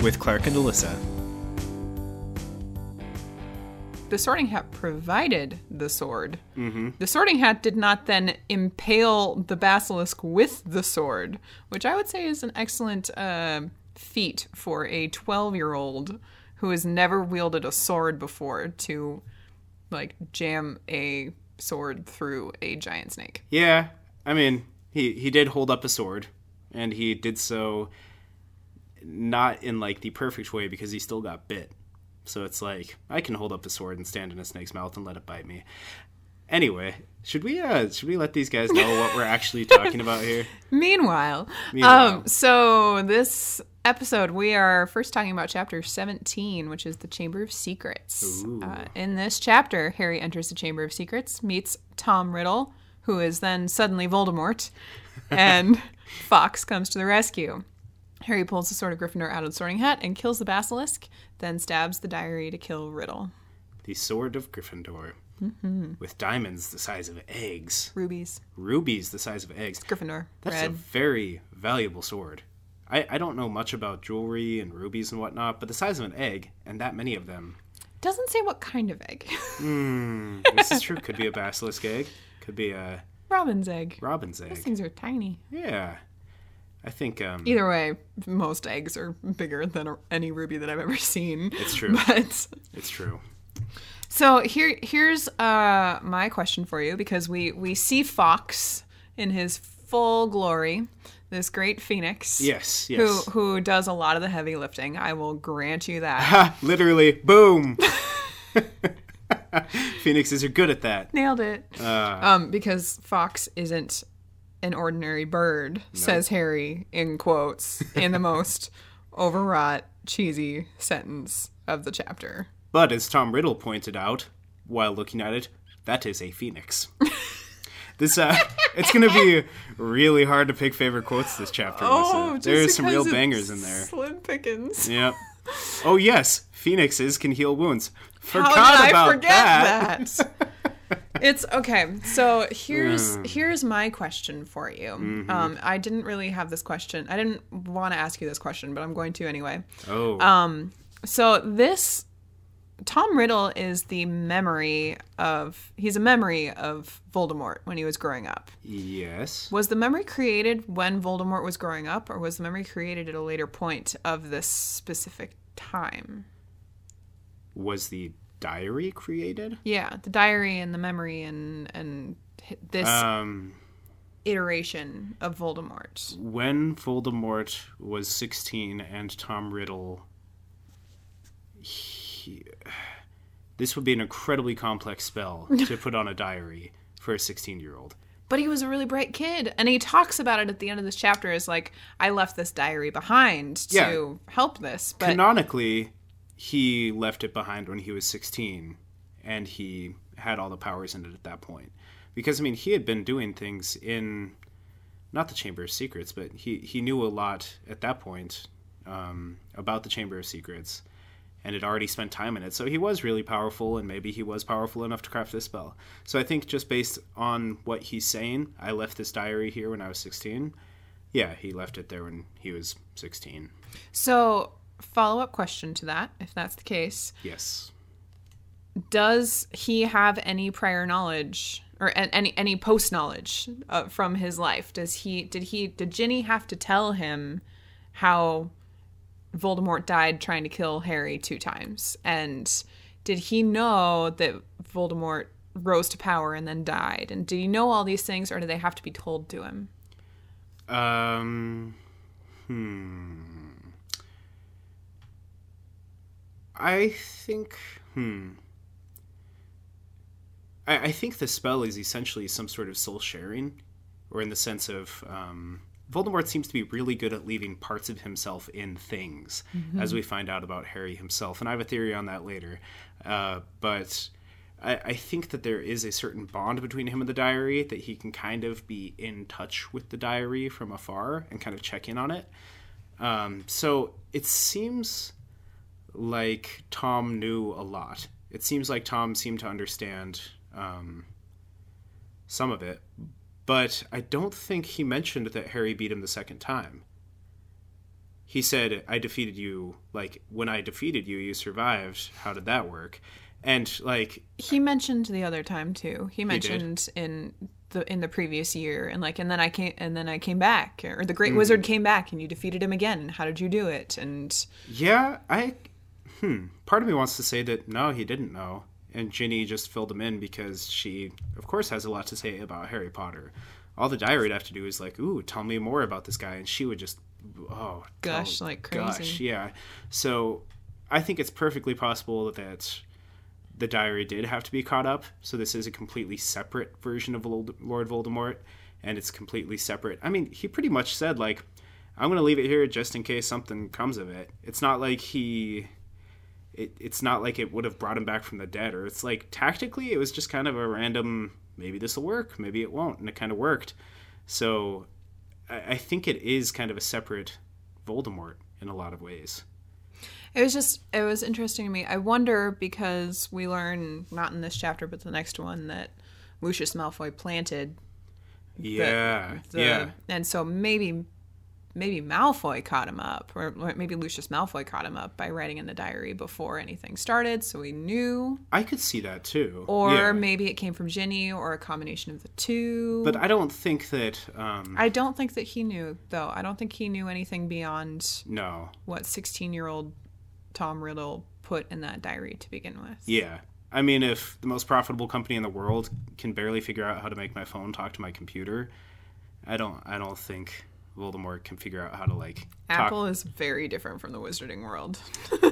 With Clark and Alyssa. The sorting hat provided the sword. The sorting hat did not then impale the basilisk with the sword, which I would say is an excellent uh, feat for a 12 year old who has never wielded a sword before to like jam a sword through a giant snake. Yeah, I mean, he he did hold up a sword, and he did so not in like the perfect way because he still got bit. So it's like I can hold up a sword and stand in a snake's mouth and let it bite me. Anyway, should we uh should we let these guys know what we're actually talking about here? Meanwhile, Meanwhile. um, so this episode we are first talking about chapter 17, which is the Chamber of Secrets. Uh, in this chapter, Harry enters the Chamber of Secrets, meets Tom Riddle, who is then suddenly Voldemort, and Fawkes comes to the rescue. Harry pulls the Sword of Gryffindor out of the Sorting Hat and kills the basilisk, then stabs the diary to kill Riddle. The sword of Gryffindor. Mm-hmm. With diamonds the size of eggs, Rubies, rubies the size of eggs. Gryffindor, That's a very valuable sword. I, I don't know much about jewelry and rubies and whatnot, but the size of an egg and that many of them. Doesn't say what kind of egg. Hmm, this is true. Could be a basilisk egg. Could be a Robin's egg. robin's egg. Those things are tiny. Yeah. I think um Either way, most eggs are bigger than any ruby that I've ever seen. It's true. But it's true. so here, here's uh, my question for you because we we see Fawkes in his full glory, this great phoenix. Yes, Who yes. who who does a lot of the heavy lifting? I will grant you that. Literally, boom. Phoenixes are good at that. Nailed it. Uh. um, because Fawkes isn't an ordinary bird, says Harry in quotes in the most overwrought, cheesy sentence of the chapter. But as Tom Riddle pointed out while looking at it, that is a phoenix. this uh it's gonna be really hard to pick favorite quotes this chapter. Oh, Alyssa. there's some real bangers in there. Slim pickings. Yep. Oh yes, phoenixes can heal wounds. Forgot How did about I forget that. that? it's okay. So here's Hmm. here's my question for you. Mm-hmm. Um, I didn't really have this question. I didn't want to ask you this question, but I'm going to anyway. Oh, Um, So this Tom Riddle is the memory of he's a memory of Voldemort when he was growing up. yes. Was the memory created when Voldemort was growing up, or was the memory created at a later point of this specific time? Was the diary created? Yeah, the diary and the memory and and this Um, iteration of Voldemort. when Voldemort was 16 and Tom Riddle. He, this would be an incredibly complex spell to put on a diary for a 16 year old. But he was a really bright kid, and he talks about it at the end of this chapter as like, I left this diary behind to Yeah. help this. But Canonically, he left it behind when he was 16, and he had all the powers in it at that point. Because, I mean, he had been doing things in, not the Chamber of Secrets, but he, he knew a lot at that point um, about the Chamber of Secrets, and had already spent time in it. So he was really powerful, and maybe he was powerful enough to craft this spell. So I think just based on what he's saying, I left this diary here when I was 16. Yeah, he left it there when he was 16. so follow up question to that, if that's the case, Yes. does he have any prior knowledge or any any post knowledge uh, from his life? Does he did he did Ginny have to tell him how Voldemort died trying to kill Harry two times? And did he know that Voldemort rose to power and then died? And did he know all these things, or do they have to be told to him? Um, hmm. I think, hmm. I, I think the spell is essentially some sort of soul sharing, or in the sense of, um, Voldemort seems to be really good at leaving parts of himself in things, as we find out about Harry himself. And I have a theory on that later. Uh, but I, I think that there is a certain bond between him and the diary that he can kind of be in touch with the diary from afar and kind of check in on it. Um, so it seems like Tom knew a lot. It seems like Tom seemed to understand um, some of it, but I don't think he mentioned that Harry beat him the second time. he said, "I defeated you. Like when I defeated you, you survived. How did that work?" And like he mentioned the other time too. He mentioned in the in the previous year, and like, and then I came, and then I came back, or the Great mm. Wizard came back, and you defeated him again. How did you do it? And yeah, I, hmm. Part of me wants to say that no, he didn't know, and Ginny just filled him in because she, of course, has a lot to say about Harry Potter. All the diary would have to do is like, ooh, tell me more about this guy, and she would just, oh, gush tell, like crazy. Gush, yeah. So, I think it's perfectly possible that the diary did have to be caught up. So this is a completely separate version of Lord Voldemort, and it's completely separate. I mean, he pretty much said like, "I'm going to leave it here just in case something comes of it." It's not like he. It, it's not like it would have brought him back from the dead, or it's like tactically it was just kind of a random. Maybe this will work, maybe it won't, and it kind of worked. So, I, I think it is kind of a separate Voldemort in a lot of ways. It was just it was interesting to me. I wonder because we learn not in this chapter but the next one that Lucius Malfoy planted. Yeah. The, the, yeah. And so maybe maybe Malfoy caught him up, or maybe Lucius Malfoy caught him up by writing in the diary before anything started, so he knew. I could see that too. Or yeah. maybe it came from Ginny, or a combination of the two. But I don't think that. Um... I don't think that he knew, though. I don't think he knew anything beyond. No. What sixteen-year-old Tom Riddle put in that diary to begin with. Yeah. I mean, if the most profitable company in the world can barely figure out how to make my phone talk to my computer, I don't. I don't think Voldemort can figure out how to like. Apple is very different from the Wizarding world.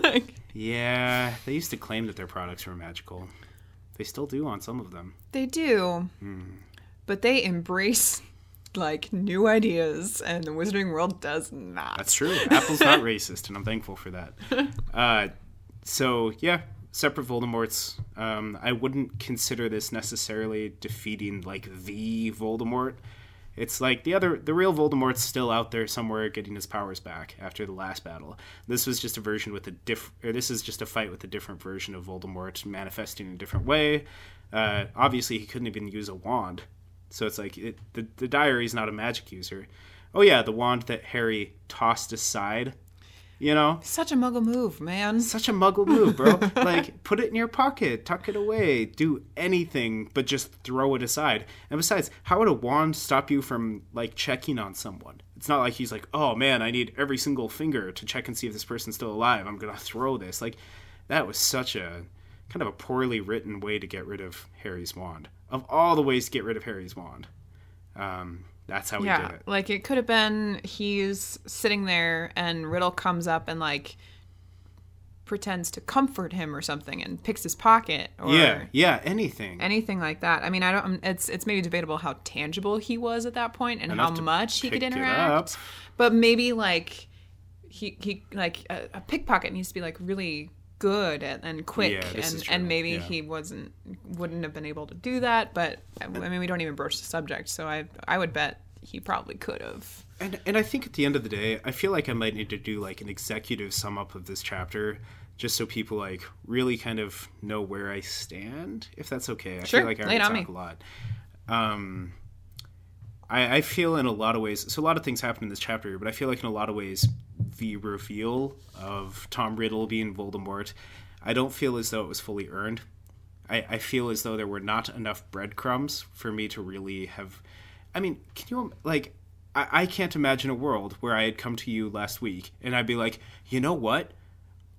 yeah, they used to claim that their products were magical. They still do on some of them. They do, mm. but they embrace like new ideas, and the Wizarding World does not. That's true. Apple's not racist, and I'm thankful for that. Uh, so yeah, separate Voldemorts. Um, I wouldn't consider this necessarily defeating like the Voldemort. It's like the other, the real Voldemort's still out there somewhere getting his powers back after the last battle. This was just a version with a diff, or this is just a fight with a different version of Voldemort manifesting in a different way. Uh, obviously, he couldn't even use a wand so it's like it, the the diary is not a magic user. Oh yeah, the wand that Harry tossed aside. You know, such a muggle move, man. Such a muggle move, bro. like, put it in your pocket, tuck it away, do anything but just throw it aside. And besides, how would a wand stop you from like checking on someone? It's not like he's like, oh man, I need every single finger to check and see if this person's still alive. I'm gonna throw this. Like, that was such a kind of a poorly written way to get rid of Harry's wand. Of all the ways to get rid of Harry's wand, um, that's how we yeah, did it. Like it could have been he's sitting there and Riddle comes up and like pretends to comfort him or something and picks his pocket or yeah yeah anything. anything like that. I mean i don't it's it's maybe debatable how tangible he was at that point and Enough how much he could interact. But maybe like he he like a, a pickpocket needs to be like really good and, and quick yeah, and, and maybe yeah. he wasn't wouldn't have been able to do that but i mean we don't even broach the subject so i i would bet he probably could have and and i think at the end of the day i feel like i might need to do like an executive sum up of this chapter just so people like really kind of know where i stand if that's okay i sure. feel like i already talk me. a lot um I, I feel in a lot of ways so a lot of things happen in this chapter but i feel like in a lot of ways the reveal of Tom Riddle being Voldemort, I don't feel as though it was fully earned. I, I feel as though there were not enough breadcrumbs for me to really have. I mean, can you like? I, I can't imagine a world where I had come to you last week and I'd be like, you know what?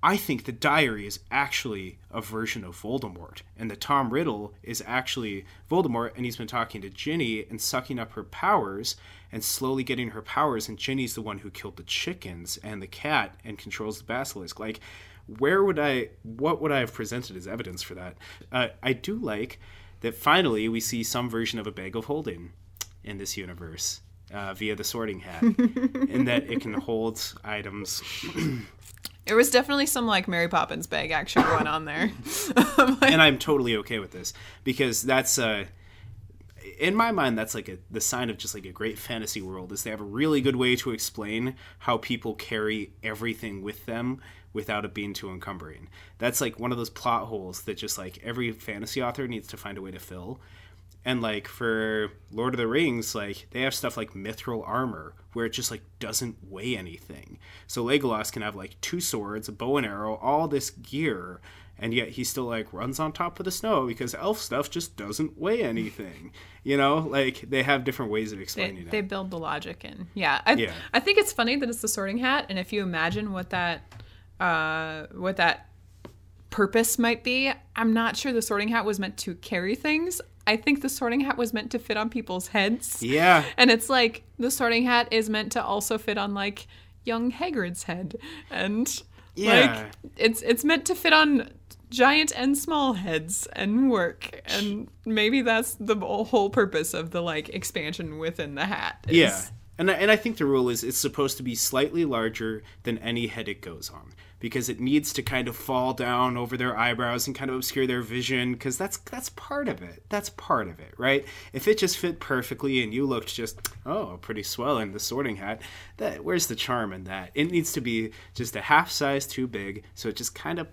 I think the diary is actually a version of Voldemort, and that Tom Riddle is actually Voldemort, and he's been talking to Ginny and sucking up her powers and slowly getting her powers, and Ginny's the one who killed the chickens and the cat and controls the basilisk. Like, where would I, what would I have presented as evidence for that? Uh, I do like that finally we see some version of a bag of holding in this universe. Uh, via the sorting hat, in that it can hold items There was definitely some like Mary Poppins bag action going on there. and I'm totally okay with this because that's uh in my mind that's like a the sign of just like a great fantasy world is they have a really good way to explain how people carry everything with them without it being too encumbering. That's like one of those plot holes that just like every fantasy author needs to find a way to fill. And like for Lord of the Rings, like they have stuff like mithril armor where it just like doesn't weigh anything. So Legolas can have like two swords, a bow and arrow, all this gear, and yet he still like runs on top of the snow because elf stuff just doesn't weigh anything. You know, like they have different ways of explaining they it. They build the logic in. Yeah. I, Yeah. I think it's funny that it's the sorting hat, and if you imagine what that uh, what that purpose might be, I'm not sure the sorting hat was meant to carry things. I think the sorting hat was meant to fit on people's heads. Yeah, And it's like the sorting hat is meant to also fit on like young Hagrid's head. And Yeah. like it's it's meant to fit on giant and small heads and work. And maybe that's the whole purpose of the like expansion within the hat. is- Yeah. And I, and I think the rule is it's supposed to be slightly larger than any head it goes on because it needs to kind of fall down over their eyebrows and kind of obscure their vision because that's that's part of it. That's part of it, right? If it just fit perfectly and you looked just oh pretty swell in the sorting hat, that where's the charm in that? It needs to be just a half size too big so it just kind of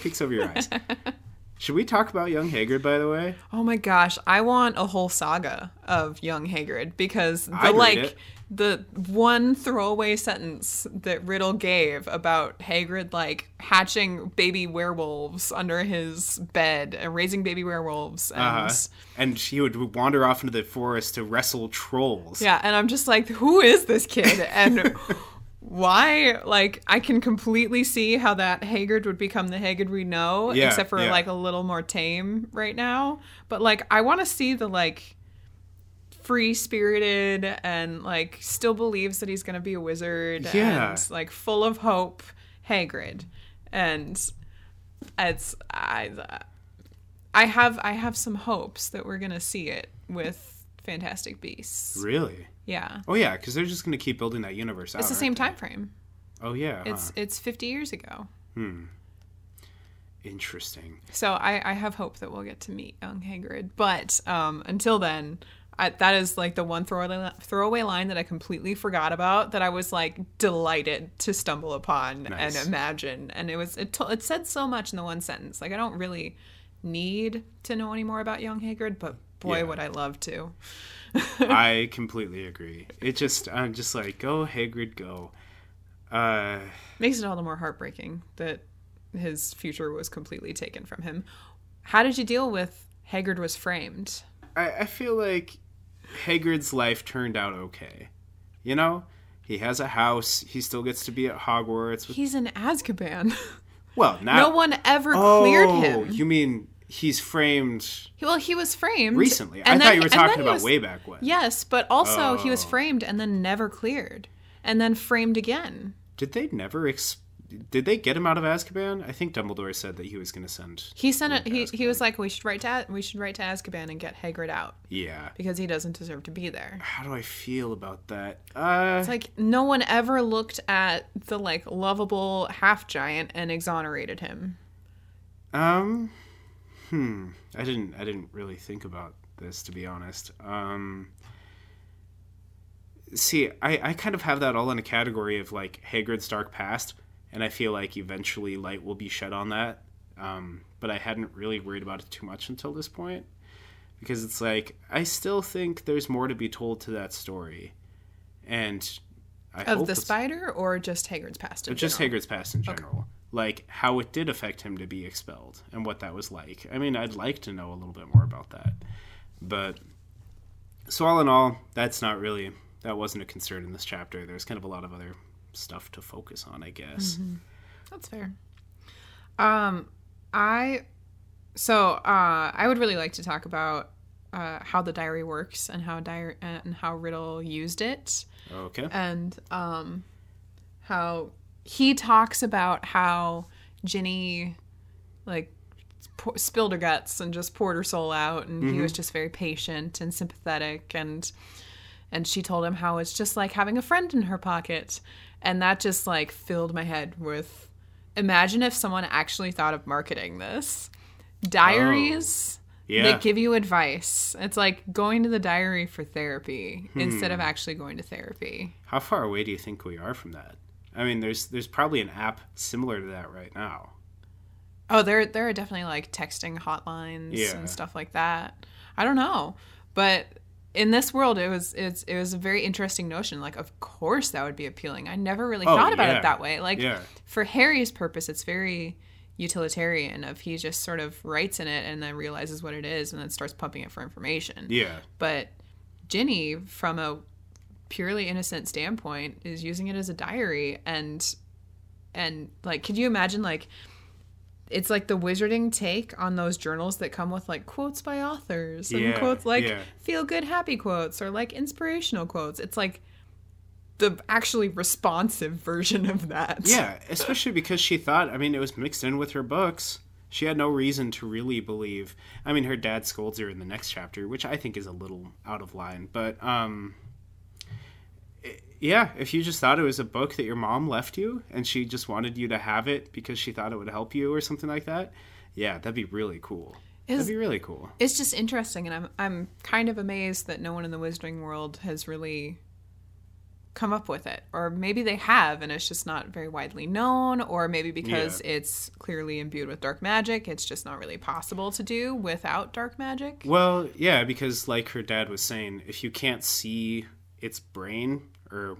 peeks over your eyes. Should we talk about young Hagrid, by the way? Oh my gosh, I want a whole saga of young Hagrid because the I'd like. The one throwaway sentence that Riddle gave about Hagrid like hatching baby werewolves under his bed and raising baby werewolves and Uh, and he would wander off into the forest to wrestle trolls. yeah, and I'm just like, who is this kid and why? Like, I can completely see how that Hagrid would become the Hagrid we know, Yeah, except for yeah. like a little more tame right now. But like, I want to see the like free spirited and like still believes that he's gonna be a wizard Yeah. and like full of hope Hagrid, and it's I. I have I have some hopes that we're gonna see it with Fantastic Beasts. Really? Yeah. Oh yeah, because they're just going to keep building that universe out. It's the same they? time frame. Oh yeah. It's huh. it's 50 years ago. Hmm. Interesting. So I, I have hope that we'll get to meet young Hagrid. But um, until then, I, that is like the one throwaway, throwaway line that I completely forgot about that I was like delighted to stumble upon Nice. and imagine. And it was it, to, it said so much in the one sentence. Like I don't really need to know any more about young Hagrid, but boy Yeah. would I love to. I completely agree. It just I'm just like go Hagrid go. Uh, Makes it all the more heartbreaking that his future was completely taken from him. How did you deal with Hagrid was framed? I, I feel like Hagrid's life turned out okay. You know, he has a house. He still gets to be at Hogwarts. With, He's in Azkaban. well, now no one ever oh, cleared him. You mean he's framed Well, he was framed recently? I then- thought you were talking about was- way back when. Yes, but also he was Oh. framed and then never cleared, and then framed again. Did they never? Ex- did they get him out of Azkaban? I think Dumbledore said that he was going to send. He sent it. He, he was like, we should write to we should write to Azkaban and get Hagrid out Yeah. because he doesn't deserve to be there. How do I feel about that? Uh, It's like no one ever looked at the like lovable half giant and exonerated him. um, hmm. I didn't. I didn't really think about this to be honest. Um. See, I, I kind of have that all in a category of like Hagrid's dark past, and I feel like eventually light will be shed on that. Um, but I hadn't really worried about it too much until this point, because it's like I still think there's more to be told to that story, and I Of hope the spider or just Hagrid's past? in just? Hagrid's past in general. Like how it did affect him to be expelled and what that was like. I mean, I'd like to know a little bit more about that. But so all in all, that's not really that wasn't a concern in this chapter. There's kind of a lot of other stuff to focus on, I guess. That's fair. Um, I so uh, I would really like to talk about uh, how the diary works and how diary and how Riddle used it, Okay. and um, how he talks about how Ginny like pour, spilled her guts and just poured her soul out, and he was just very patient and sympathetic and and she told him how it's just like having a friend in her pocket and that just like filled my head with imagine if someone actually thought of marketing this diaries oh, Yeah. that give you advice it's like going to the diary for therapy instead of hmm. actually going to therapy How far away do you think we are from that? I mean, there's there's probably an app similar to that right now. oh there there are definitely like texting hotlines Yeah. and stuff like that I don't know, but in this world, it was it's it was a very interesting notion. Like, of course, that would be appealing. I never really Oh, thought about yeah. it that way. Like, Yeah. for Harry's purpose, it's very utilitarian. Of he just sort of writes in it and then realizes what it is and then starts pumping it for information. Yeah. But Ginny, from a purely innocent standpoint, is using it as a diary and and like could you imagine like it's like the wizarding take on those journals that come with like quotes by authors and Yeah, quotes like yeah. feel good happy quotes or like inspirational quotes. It's like the actually responsive version of that. Yeah, especially because she thought, I mean, it was mixed in with her books. She had no reason to really believe. I mean, her dad scolds her in the next chapter, which I think is a little out of line. But, um, yeah, if you just thought it was a book that your mom left you and she just wanted you to have it because she thought it would help you or something like that, yeah, that'd be really cool. Is- that'd be really cool. it's just interesting and I'm I'm kind of amazed that no one in the wizarding world has really come up with it or maybe they have and it's just not very widely known or maybe because Yeah. it's clearly imbued with dark magic it's just not really possible to do without dark magic Well, yeah, because like her dad was saying, if you can't see its brain, or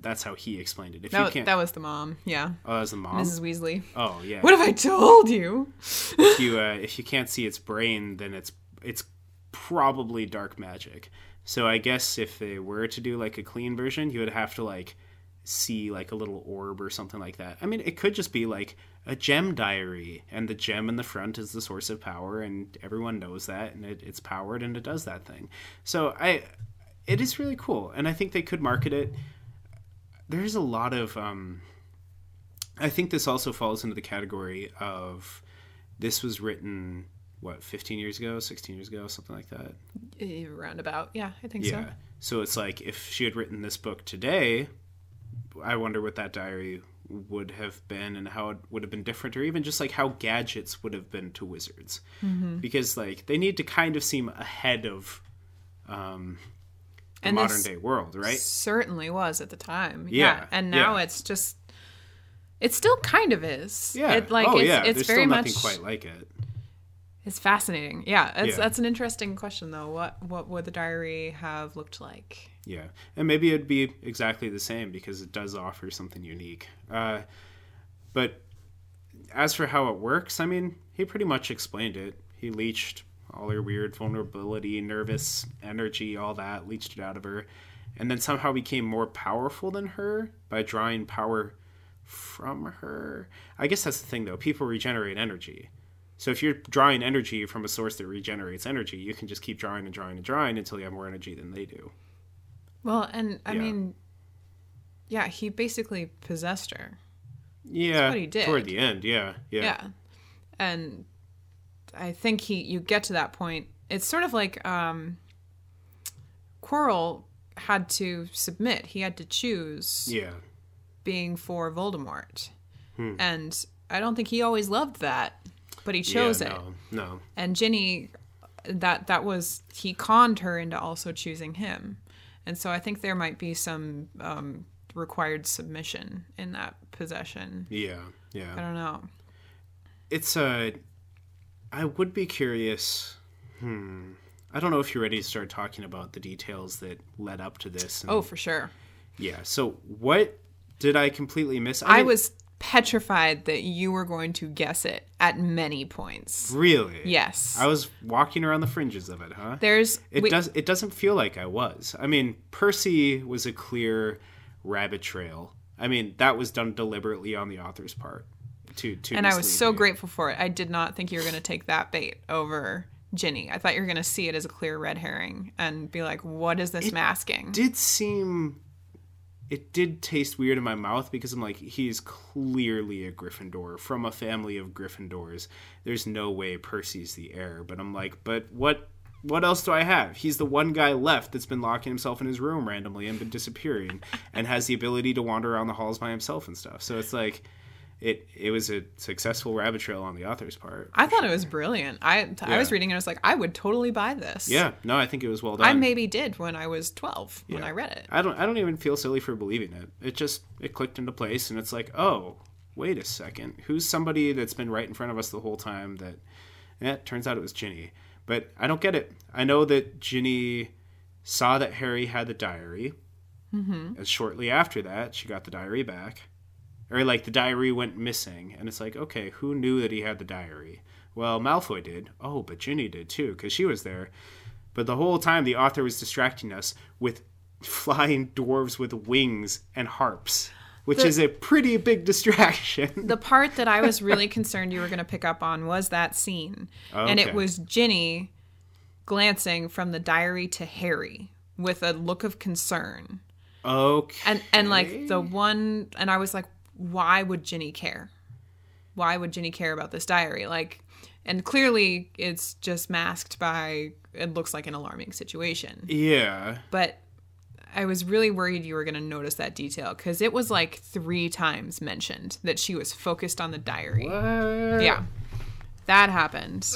that's how he explained it. If you that, can't, that was the mom yeah oh, as the mom. mrs weasley Oh yeah. what have i told you if you uh, if you can't see its brain, then it's it's probably dark magic. So I guess if they were to do like a clean version, you would have to like see like a little orb or something like that. I mean, it could just be like a gem diary, and the gem in the front is the source of power, and everyone knows that, and it, it's powered and it does that thing. So I, it is really cool, and I think they could market it. There's a lot of um, I think this also falls into the category of this was written what 15 years ago 16 years ago something like that Eh, roundabout yeah i think yeah so so it's like if she had written this book today i wonder what that diary would have been and how it would have been different or even just like how gadgets would have been to wizards Mm-hmm. because like they need to kind of seem ahead of um the And modern day world right certainly was at the time Yeah, and now yeah. it's just it still kind of is yeah it, like oh it's, yeah it's there's very much quite like it It's fascinating. Yeah, Yeah. that's an interesting question though. What what would the diary have looked like? Yeah, and maybe it'd be exactly the same because it does offer something unique. Uh, but as for how it works, I mean, he pretty much explained it. He leached all her weird vulnerability, nervous energy, all that, leached it out of her, and then somehow became more powerful than her by drawing power from her. I guess that's the thing though. People regenerate energy. So if you're drawing energy from a source that regenerates energy, you can just keep drawing and drawing and drawing until you have more energy than they do. Well, and I Yeah. mean, yeah, he basically possessed her. Yeah, what he did. toward the end. Yeah, yeah, Yeah. And I think he you get to that point. It's sort of like um Quirrell had to submit. He had to choose yeah. being for Voldemort. And I don't think he always loved that, but he chose yeah, it. No, no. and Ginny that that was he conned her into also choosing him and so I think there might be some um, required submission in that possession Yeah, Yeah. I don't know It's uh I would be curious. Hmm. I don't know if you're ready to start talking about the details that led up to this. and- oh for sure yeah. So what did I completely miss? I mean, was petrified that you were going to guess it at many points really. yes I was walking around the fringes of it, huh? there's It we- does. It doesn't feel like I was. I mean, Percy was a clear rabbit trail. I mean, that was done deliberately on the author's part. To to and I was so grateful for it I did not think you were going to take that bait over Ginny I thought you were going to see it as a clear red herring and be like what is this masking Did seem. It did taste weird in my mouth because I'm like, he's clearly a Gryffindor from a family of Gryffindors. There's no way Percy's the heir. But I'm like, but what? What else do I have? He's the one guy left that's been locking himself in his room randomly and been disappearing, and has the ability to wander around the halls by himself and stuff. So it's like, it it was a successful rabbit trail on the author's part. I thought it was brilliant. I I was reading it. I was like, I would totally buy this. Yeah, no, I think it was well done. I maybe did when I was twelve when I read it. I don't I don't even feel silly for believing it. It just it clicked into place and it's like, "Oh, wait a second. Who's somebody that's been right in front of us the whole time that eh, turns out it was Ginny." But I don't get it. I know that Ginny saw that Harry had the diary. Mm-hmm. And shortly after that, she got the diary back. Or, like, the diary went missing. And it's like, okay, who knew that he had the diary? Well, Malfoy did. Oh, but Ginny did too, because she was there. But the whole time, the author was distracting us with flying dwarves with wings and harps, which The- is a pretty big distraction. The part that I was really concerned you were going to pick up on was that scene. And it was Ginny glancing from the diary to Harry with a look of concern. okay. And and like the one and I was like why would Ginny care? Why would Ginny care about this diary? Like and clearly it's just masked by it looks like an alarming situation. yeah. But I was really worried you were going to notice that detail cuz it was like 3 times mentioned that she was focused on the diary. What? Yeah. That happened.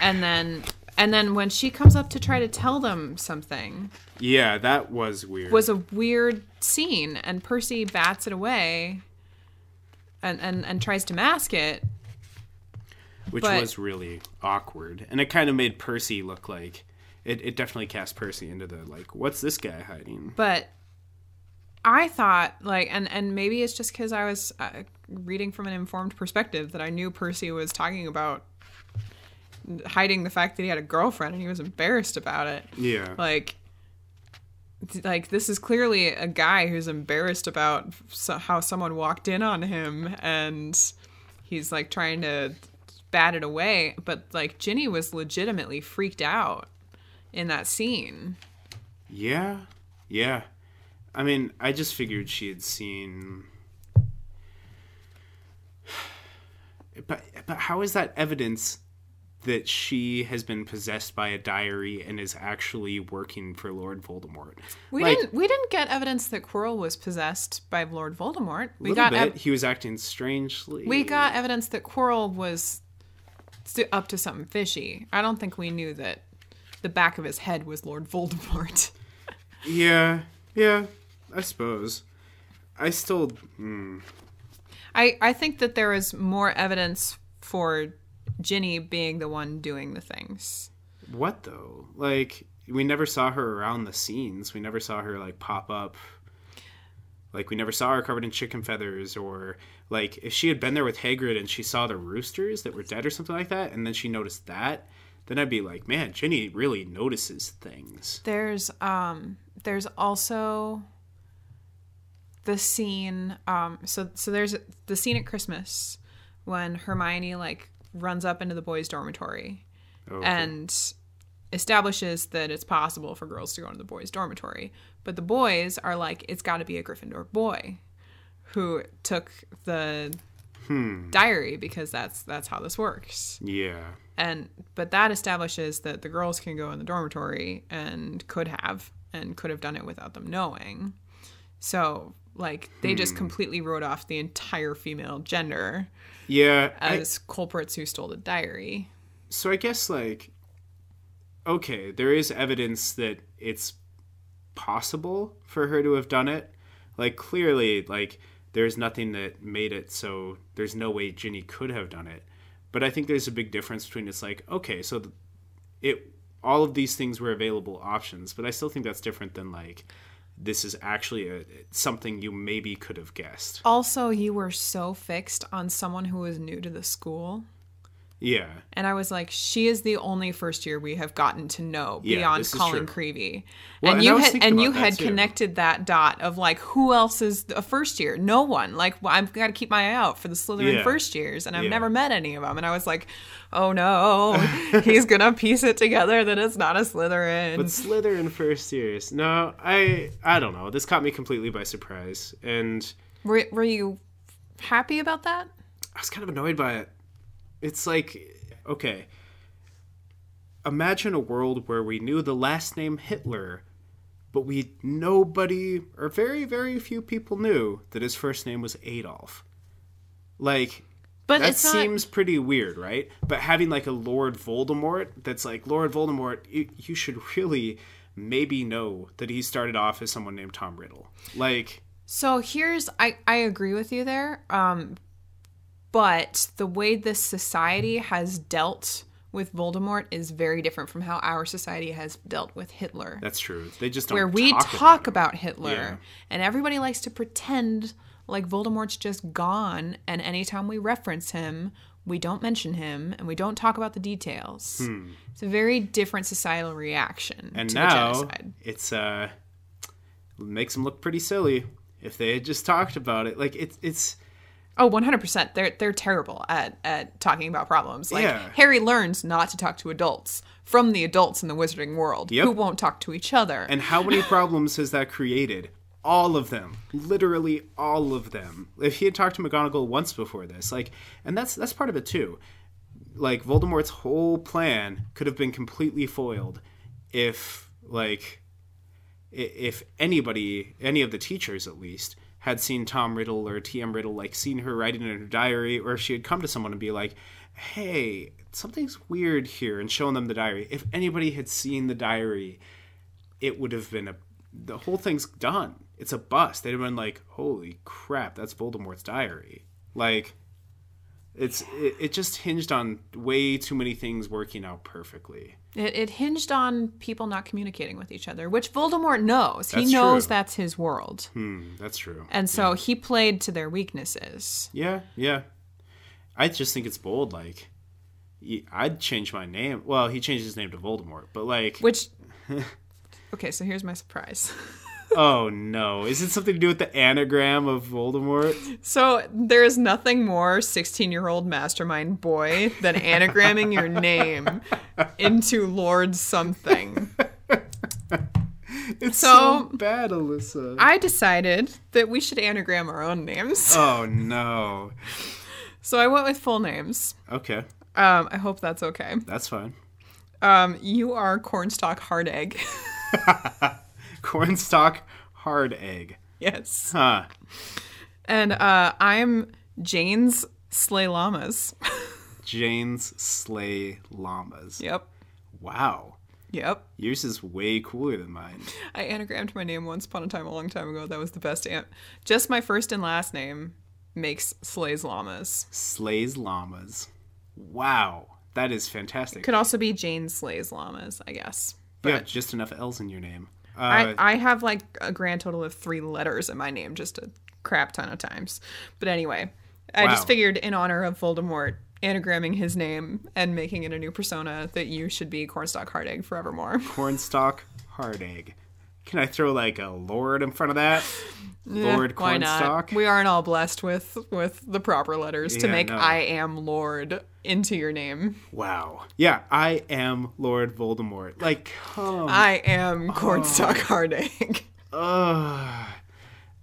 And then and then when she comes up to try to tell them something Yeah, that was weird. was a weird scene and Percy bats it away and and, and tries to mask it. which but- was really awkward. And it kind of made Percy look like it, it definitely cast Percy into the like, what's this guy hiding? But I thought like and and maybe it's just cuz I was uh, reading from an informed perspective that I knew Percy was talking about hiding the fact that he had a girlfriend and he was embarrassed about it. Yeah. like like this is clearly a guy who's embarrassed about how someone walked in on him and he's like trying to bat it away but like Ginny was legitimately freaked out in that scene Yeah. Yeah. I mean, I just figured she had seen But but how is that evidence that she has been possessed by a diary and is actually working for Lord Voldemort? we Like- didn't we didn't get evidence that Quirrell was possessed by Lord Voldemort we got bit. ev- he was acting strangely. we got evidence that Quirrell was up to something fishy I don't think we knew that the back of his head was Lord Voldemort Yeah. Yeah. I suppose. I still hmm. I, I think that there is more evidence for Ginny being the one doing the things. What though? Like we never saw her around the scenes. We never saw her like pop up. Like we never saw her covered in chicken feathers or like if she had been there with Hagrid and she saw the roosters that were dead or something like that and then she noticed that, then I'd be like, "Man, Ginny really notices things." There's um there's also the scene um so so there's the scene at Christmas when Hermione like runs up into the boys' dormitory oh, Okay. and establishes that it's possible for girls to go into the boys' dormitory. But the boys are like, it's got to be a Gryffindor boy who took the hmm. diary because that's that's how this works. yeah. And but that establishes that the girls can go in the dormitory and could have and could have done it without them knowing. So like they just hmm. completely wrote off the entire female gender Yeah. I- as culprits who stole the diary. so I guess like okay, there is evidence that it's possible for her to have done it. Like clearly, like there's nothing that made it so there's no way Ginny could have done it. But I think there's a big difference between it's like okay, so it all of these things were available options, but I still think that's different than like this is actually a, something you maybe could have guessed. Also, you were so fixed on someone who was new to the school. Yeah. And I was like, she is the only first year we have gotten to know Yeah, beyond Colin. Creevey. Well, and and you had and you had too. connected that dot of like who else is a first year? No one. Like well, I've got to keep my eye out for the Slytherin Yeah. first years, and I've Yeah. never met any of them. And I was like, oh no, he's gonna piece it together that it's not a Slytherin. But Slytherin first years. No, I I don't know. This caught me completely by surprise, and were were you happy about that? I was kind of annoyed by it. It's like, okay, imagine a world where we knew the last name Hitler, but we nobody or very very few people knew that his first name was Adolf. Like But that not. seems pretty weird, right? But having like a Lord Voldemort that's like Lord Voldemort, you, you should really maybe know that he started off as someone named Tom Riddle. Like, So here's I I agree with you there. Um but the way this society has dealt with Voldemort is very different from how our society has dealt with Hitler. That's true. They just don't where we talk, talk, about, about, Hitler, Yeah. and everybody likes to pretend like Voldemort's just gone, and anytime we reference him, we don't mention him and we don't talk about the details. It's a very different societal reaction Hmm. And now it's uh makes them look pretty silly if they had just talked about it. Like it's it's Oh, 100%. They're they're terrible at at talking about problems. Like Yeah. Harry learns not to talk to adults from the adults in the wizarding world Yep. who won't talk to each other. and how many problems has that created? All of them, literally all of them. If he had talked to McGonagall once before this, like, and that's that's part of it too. Like Voldemort's whole plan could have been completely foiled if, like, if anybody, any of the teachers at least, had seen Tom Riddle or T.M. Riddle, like, seen her writing in her diary, or if she had come to someone and be like, "Hey, something's weird here," and shown them the diary. If anybody had seen the diary, it would have been a the whole thing's done. It's a bust. They'd have been like, "Holy crap, that's Voldemort's diary." Like it's it, it just hinged on way too many things working out perfectly. It, it hinged on people not communicating with each other, which Voldemort knows. That's he knows true. that's his world. Hmm, that's true. And so he played to their weaknesses. Yeah, yeah. I just think it's bold like I'd change my name. Well, he changed his name to Voldemort, but like Which. Okay, so here's my surprise. oh no, is it something to do with the anagram of Voldemort? So there is nothing more 16 year old mastermind boy than anagramming your name into Lord something. It's So- so, bad, Alyssa. I decided that we should anagram our own names. oh no. So I went with full names. Okay, Um, I hope that's okay. that's fine. Um, you are Cornstalk Hard Egg. Cornstalk hard egg. yes. Huh. And uh, I'm Jane's Slay Llamas. Jane's Slay Llamas. yep. Wow. Yep. Yours is way cooler than mine. I anagrammed my name once upon a time, a long time ago. That was the best. An- Just my first and last name makes Slays Llamas. Slays Llamas. Wow. That is fantastic. It Could also be Jane Slays Llamas, I guess. you have just enough L's in your name. Uh, I, I have like a grand total of three letters in my name, just a crap ton of times. But anyway, I Wow. just figured in honor of Voldemort, anagramming his name and making it a new persona, that you should be Cornstalk Hard Egg forevermore. Cornstalk hard egg. Can I throw like a lord in front of that? Lord Why not? Cornstalk? We aren't all blessed with with the proper letters to make no. I am Lord into your name. Wow. Yeah, I am Lord Voldemort. Like, come I am Cornstalk Egg. Ugh.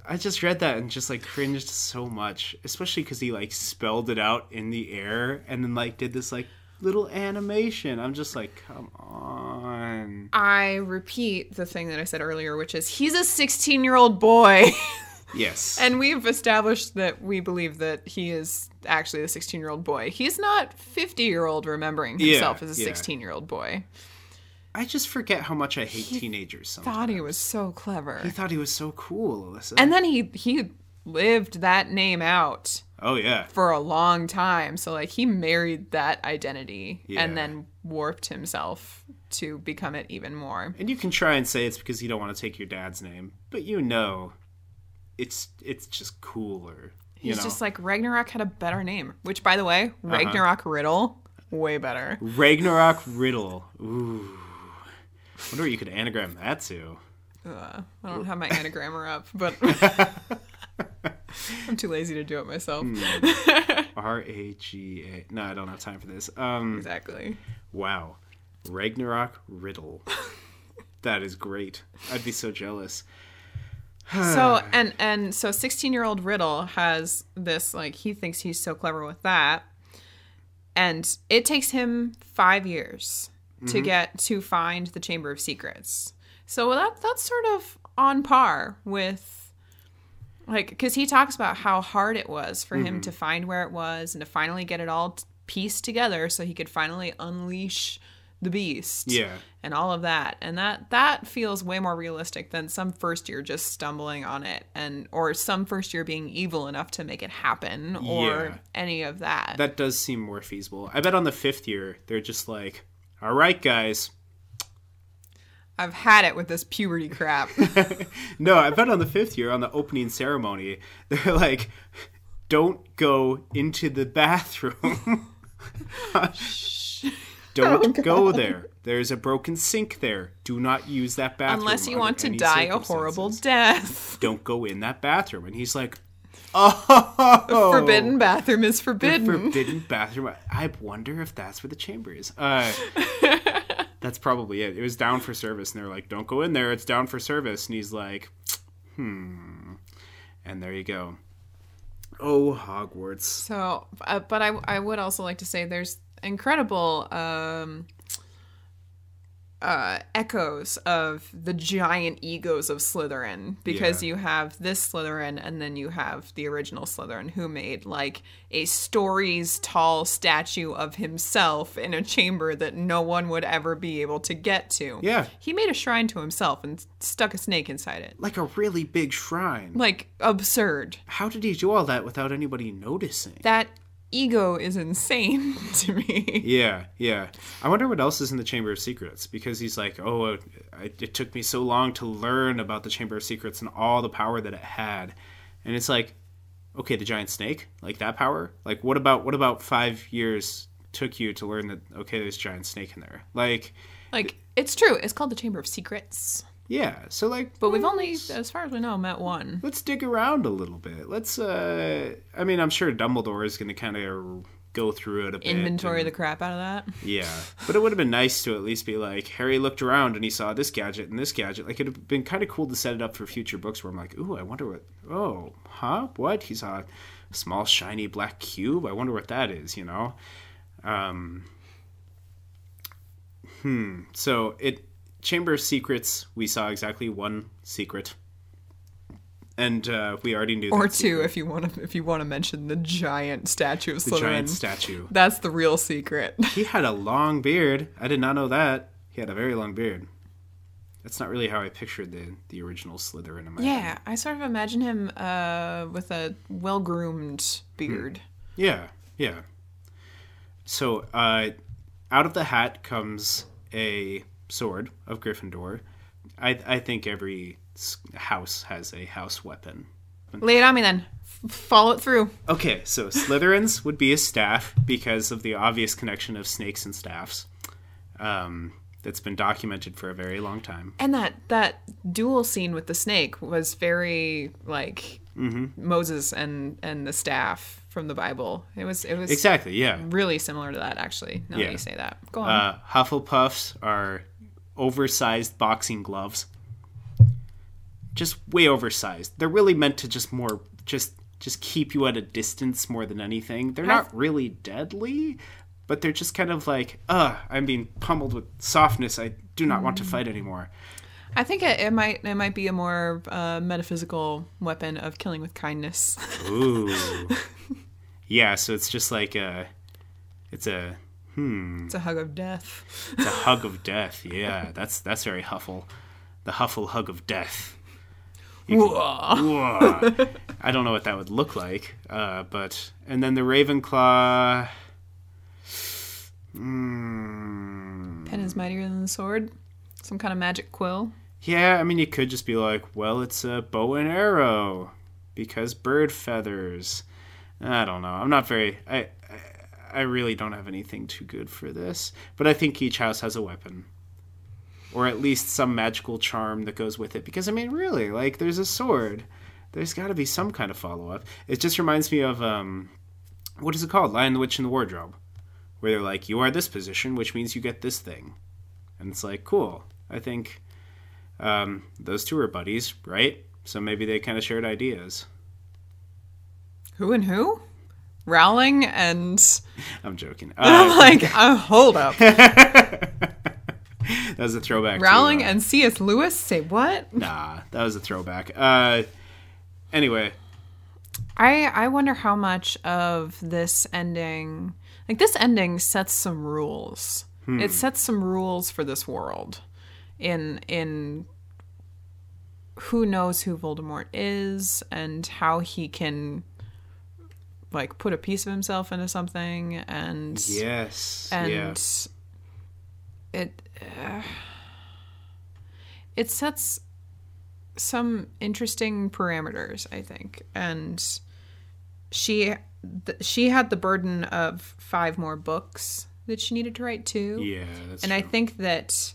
I just read that and just like cringed so much, especially because he like spelled it out in the air and then like did this like little animation. I'm just like, come on. I repeat the thing that I said earlier, which is he's a 16 year old boy. Yes. and we've established that we believe that he is actually a 16 year old boy. He's not 50 year old remembering Yeah, himself as a yeah. 16 year old boy. I just forget how much I hate teenagers sometimes. Thought he was so clever. He thought he was so cool, Alyssa. And then he he lived that name out oh yeah. for a long time. So like he married that identity Yeah. and then warped himself to become it even more. And you can try and say it's because you don't want to take your dad's name, but you know it's it's just cooler. He's know. Uh-huh. just like Ragnarok had a better name, which by the way, Ragnarok Riddle, way better. Ragnarok Riddle. Ooh. wonder what you could anagram that to. Uh, I don't have my anagrammer up, but I'm too lazy to do it myself. Hmm. R A G A. No, I don't have time for this. Um, Exactly. wow, Ragnarok Riddle. that is great. I'd be so jealous. So and and so 16 year old Riddle has this like he thinks he's so clever with that, and it takes him five years to get to find the Chamber of Secrets. So that that's sort of on par with like because he talks about how hard it was for him to mm-hmm. find where it was and to finally get it all t- pieced together so he could finally unleash the beast Yeah. and all of that and that that feels way more realistic than some first year just stumbling on it and or some first year being evil enough to make it happen or Yeah. any of that That does seem more feasible. I bet on the fifth year, they're just like, all right, guys. I've had it with this puberty crap No, I bet on the fifth year, on the opening ceremony, they're like, don't go into the bathroom. don't go there. There's a broken sink there. Do not use that bathroom. unless you want to die a horrible death Don't go in that bathroom. And he's like, oh, forbidden bathroom is the forbidden forbidden bathroom. I wonder if that's where the chamber is. Uh, that's probably it. It was down for service, and they're like, "Don't go in there. It's down for service." And he's like, "Hmm." And there you go. Oh, Hogwarts. So, uh, but I I would also like to say there's incredible um, uh, echoes of the giant egos of Slytherin because Yeah. you have this Slytherin and then you have the original Slytherin who made like a stories tall statue of himself in a chamber that no one would ever be able to get to. Yeah. He made a shrine to himself and stuck a snake inside it. Like a really big shrine. Like absurd. How did he do all that without anybody noticing? That ego is insane to me. Yeah, yeah. I wonder what else is in the Chamber of Secrets because he's like, oh, uh, it, it took me so long to learn about the Chamber of Secrets and all the power that it had, and it's like, okay, the giant snake, like that power. Like, what about what about five years took you to learn that? Okay, there's a giant snake in there. Like, Like it's true. It's called the Chamber of Secrets. Yeah. So like, But we've only, as far as we know, met one. let's dig around a little bit. Let's. uh I mean, I'm sure Dumbledore is going to kind of go through it a bit. Inventory and- the crap out of that. Yeah, but it would have been nice to at least be like Harry looked around and he saw this gadget and this gadget. Like it'd have been kind of cool to set it up for future books where I'm like, ooh, I wonder what. Oh, huh? What? He saw a small shiny black cube. I wonder what that is. You know. Um. Hmm. So it Chamber of Secrets. We saw exactly one secret, and uh, we already knew. Or two, secret. if you want to, if you want to mention the giant statue of The Slytherin. giant statue. That's the real secret. He had a long beard. I did not know that. He had a very long beard. That's not really how I pictured the the original Slytherin in my head. yeah, I sort of imagine him uh, with a well groomed beard. Yeah, yeah. So, uh, out of the hat comes a sword of Gryffindor. I I think every house has a house weapon. Lay it on me then. F- follow it through. Okay, so Slytherins would be a staff because of the obvious connection of snakes and staffs. Um, that's been documented for a very long time. And that that duel scene with the snake was very like Mm-hmm. Moses and and the staff from the Bible. It was it was Exactly. Yeah. really similar to that actually. Now Yeah. that you say that, go on. Uh, Hufflepuffs are oversized boxing gloves. Just way oversized. They're really meant to just more just just keep you at a distance more than anything. They're not really deadly, but they're just kind of like, uh, I'm being pummeled with softness. I do not want to fight anymore. I think it, it might it might be a more uh, metaphysical weapon of killing with kindness. Ooh. yeah, so it's just like a it's a it's a hug of death. It's a hug of death. Yeah, that's that's very Huffle. The Huffle hug of death. Whoa. I don't know what that would look like, uh, but and then the Ravenclaw. Mm, Pen is mightier than the sword. Some kind of magic quill. yeah, I mean you could just be like, well, it's a bow and arrow because bird feathers. I don't know. I'm not very. I I, I really don't have anything too good for this, but I think each house has a weapon. or at least some magical charm that goes with it. Because I mean, really, like there's a sword. There's got to be some kind of follow up. It just reminds me of um, what is it called? Lion the Witch in the Wardrobe, where they're like, you are this position, which means you get this thing, and it's like, cool. I think um, those two are buddies, right? So maybe they kind of shared ideas. Who and who? Rowling and I'm joking. I'm Uh, like, uh, hold up. that was a throwback. to, Rowling uh, and C.S. Lewis say what? Nah, that was a throwback. Uh, anyway, I I wonder how much of this ending, like this ending, sets some rules It sets some rules for this world in in who knows who Voldemort is and how he can like put a piece of himself into something and Yes. and yeah. it uh, it sets some interesting parameters i think and she th- she had the burden of five more books that she needed to write too Yeah. That's and i think that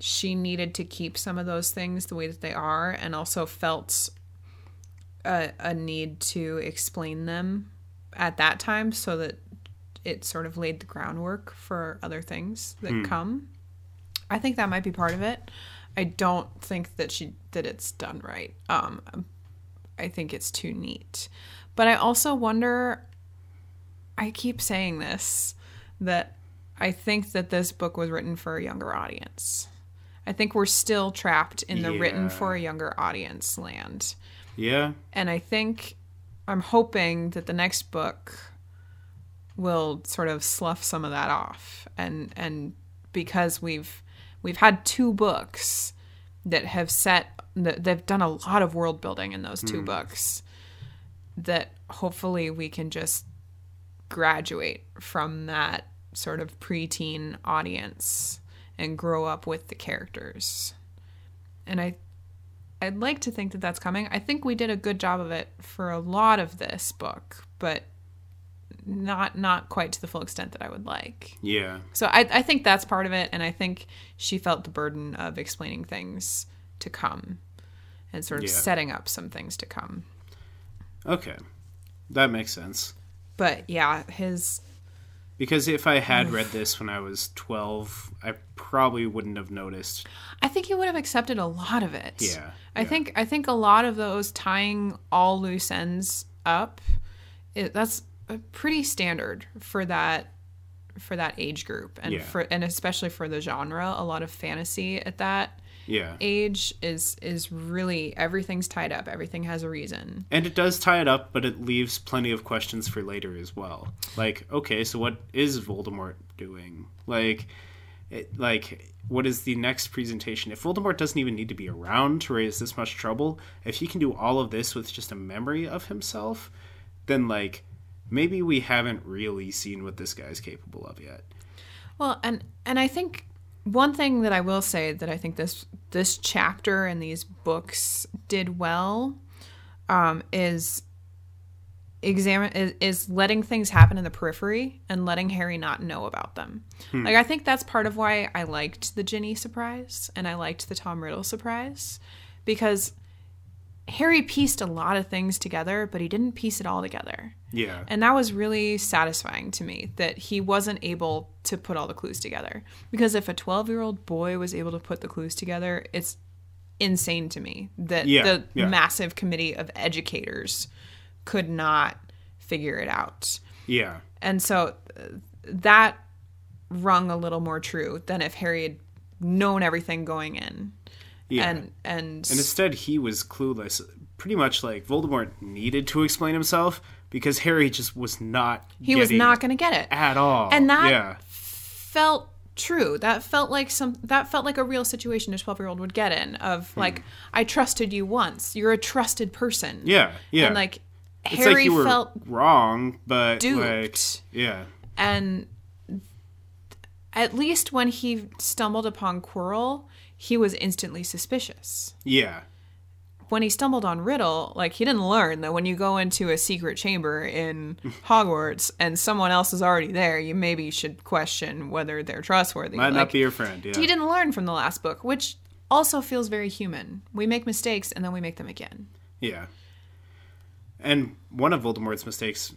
she needed to keep some of those things the way that they are and also felt a, a need to explain them at that time so that it sort of laid the groundwork for other things that come. I think that might be part of it. I don't think that she that it's done right. Um i think it's too neat. But i also wonder i keep saying this that I think that this book was written for a younger audience. I think we're still trapped in the written for a younger audience land. Yeah. And I think I'm hoping that the next book will sort of slough some of that off. And and because we've we've had two books that have set that they've done a lot of world building in those two hmm. books that hopefully we can just graduate from that sort of preteen audience and grow up with the characters. And I I'd like to think that that's coming. I think we did a good job of it for a lot of this book, but not not quite to the full extent that I would like. Yeah. So I, I think that's part of it, and I think she felt the burden of explaining things to come and sort of Yeah. setting up some things to come. Okay. That makes sense. But yeah, his Because if I had read this when I was 12, I probably wouldn't have noticed. I think you would have accepted a lot of it. Yeah, I yeah. think I think a lot of those tying all loose ends up, it, that's pretty standard for that for that age group and Yeah. for and especially for the genre. A lot of fantasy at that Yeah. age is is really everything's tied up. Everything has a reason. And it does tie it up, but it leaves plenty of questions for later as well. Like, okay, so what is Voldemort doing? Like, it, like what is the next presentation? If Voldemort doesn't even need to be around to raise this much trouble, if he can do all of this with just a memory of himself, then like maybe we haven't really seen what this guy's capable of yet. Well, and and I think one thing that I will say that I think this this chapter and these books did well um, is examine is, is letting things happen in the periphery and letting Harry not know about them. Like I think that's part of why I liked the Ginny surprise and I liked the Tom Riddle surprise because Harry pieced a lot of things together, but he didn't piece it all together. Yeah. And that was really satisfying to me that he wasn't able to put all the clues together. Because if a 12 year old boy was able to put the clues together, it's insane to me that Yeah, the yeah. massive committee of educators could not figure it out. Yeah. And so uh, that rung a little more true than if Harry had known everything going in. Yeah. And, and, And instead, he was clueless. Pretty much like Voldemort needed to explain himself because Harry just was not. he was not going to get it. at all. And that yeah, felt true. That felt like some that felt like a real situation a 12-year-old would get in Hmm. of like I trusted you once. You're a trusted person. yeah, yeah. And like it's Harry like you were felt wrong, but duped. like, yeah, and at least when he stumbled upon Quirrell, he was instantly suspicious. yeah, When he stumbled on Riddle, like he didn't learn that when you go into a secret chamber in Hogwarts and someone else is already there, you maybe should question whether they're trustworthy. might Like, not be your friend. Yeah, he didn't learn from the last book, which also feels very human. We make mistakes and then we make them again. Yeah. And one of Voldemort's mistakes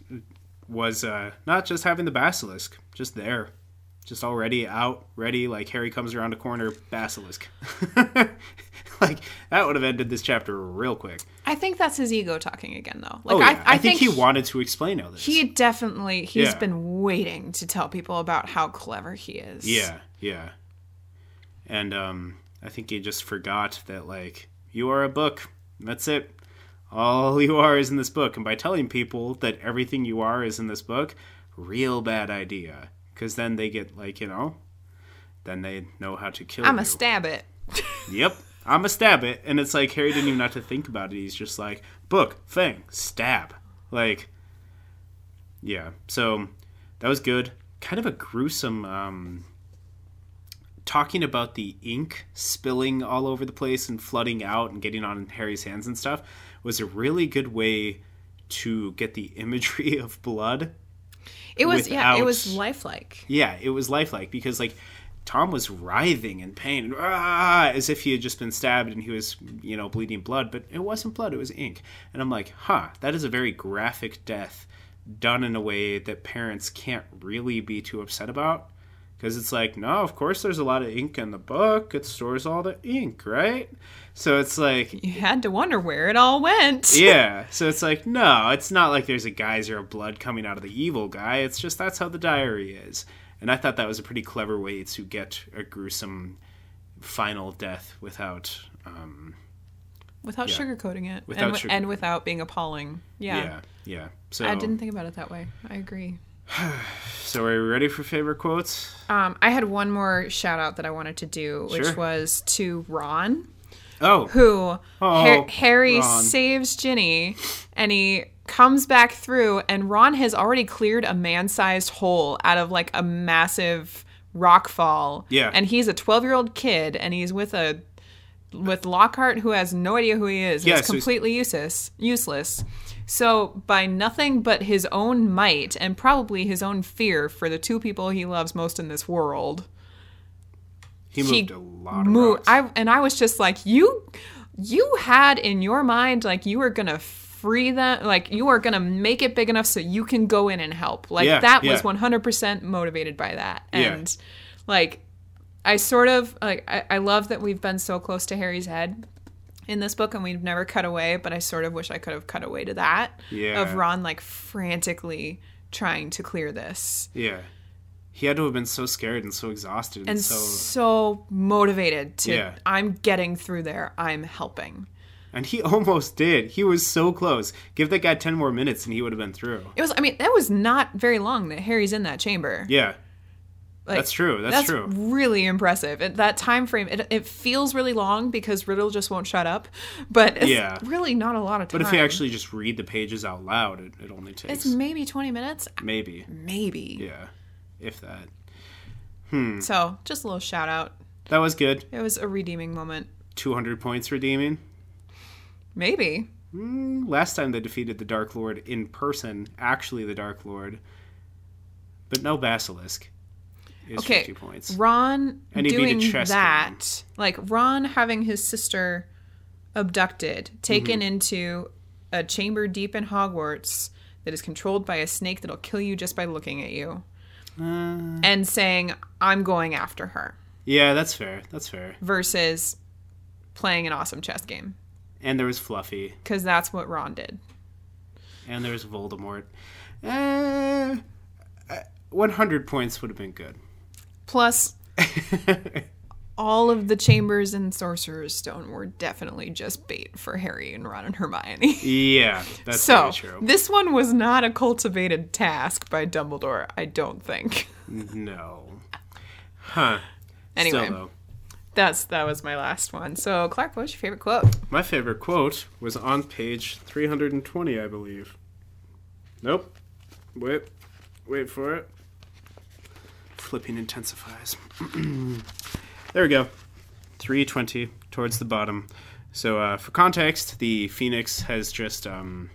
was uh, not just having the basilisk, just there. Just already out, ready, like Harry comes around a corner, basilisk. like, that would have ended this chapter real quick. I think that's his ego talking again, though. Like oh, yeah. I, I, think, he wanted to explain all this. he definitely he's Yeah. been waiting to tell people about how clever he is. Yeah, yeah. And um, I think he just forgot that, like, you are a book. That's it. All you are is in this book. And by telling people that everything you are is in this book, real bad idea. Because then they get like you know, then they know how to kill I'm you. a stab it. Yep. I'm a stab it. And it's like Harry didn't even have to think about it. He's just like, book, thing, stab. Like, yeah. So that was good. Kind of a gruesome, um, talking about the ink spilling all over the place and flooding out and getting on Harry's hands and stuff was a really good way to get the imagery of blood It was yeah, it was lifelike. yeah, it was lifelike because like Tom was writhing in pain, ah, as if he had just been stabbed and he was, you know, bleeding blood, but it wasn't blood, it was ink. And I'm like, huh, that is a very graphic death done in a way that parents can't really be too upset about. Because it's like, no, of course there's a lot of ink in the book. It stores all the ink, right? So it's like, You had to wonder where it all went. yeah. So it's like, no, it's not like there's a geyser of blood coming out of the evil guy. It's just that's how the diary is. And I thought that was a pretty clever way to get a gruesome final death without, um, Without Yeah. sugarcoating it. Without and, wi- and without being appalling. Yeah. yeah, yeah. So I didn't think about it that way. I agree. So are we ready for favorite quotes? Um, I had one more shout out that I wanted to do, which Sure. was to Ron, Oh, who Oh, Ha- Harry Ron. saves Ginny, and he comes back through, and Ron has already cleared a man-sized hole out of like a massive rock fall. Yeah. and he's a twelve-year-old kid, and he's with a with Lockhart, who has no idea who he is. Yeah, so he's- completely useless. Useless. So, by nothing but his own might and probably his own fear for the two people he loves most in this world, he he moved a lot of mo- rocks. I and I was just like, you, you had in your mind like you were gonna free them, like you are gonna make it big enough so you can go in and help. Like Yeah, that was one hundred percent motivated by that, Yeah. and like I sort of like I, I love that we've been so close to Harry's head in this book and we've never cut away, but I sort of wish I could have cut away to that Yeah. of Ron like frantically trying to clear this yeah. He had to have been so scared and so exhausted and, and so so motivated to Yeah. I'm getting through there. I'm helping. and he almost did. He was so close. Give that guy 10 more minutes and he would have been through. It was I mean, that was not very long that Harry's in that chamber. Yeah. Like, That's true. That's, true. really impressive. That time frame, it, it feels really long because Riddle just won't shut up, but it's Yeah. really not a lot of time. But if you actually just read the pages out loud, it, it only takes it's maybe 20 minutes, maybe. maybe. Yeah. If that. Hmm. So, just a little shout out. That was good. It was a redeeming moment. 200 points redeeming. Maybe. Mm, last time they defeated the Dark Lord in person, actually the Dark Lord. But no Basilisk. Is Okay. 50 points. Ron And doing that, like Ron having his sister abducted, taken Mm-hmm. into a chamber deep in Hogwarts that is controlled by a snake that'll kill you just by looking at you, Uh, and saying, I'm going after her, yeah, that's fair. That's fair. versus playing an awesome chess game. And there was Fluffy. Because that's what Ron did. And there was Voldemort. Uh, uh, 100 points would have been good. Plus, all of the chambers in Sorcerer's Stone were definitely just bait for Harry and Ron and Hermione. Yeah, that's So, true. this one was not a cultivated task by Dumbledore, I don't think. No. Huh. Anyway. Still, That's that was my last one. So, Clark, what was your favorite quote? my favorite quote was on page 320, I believe. Nope. Wait. Wait for it. Flipping intensifies. there we go. 320 towards the bottom. So, uh, for context, the Phoenix has just. Um,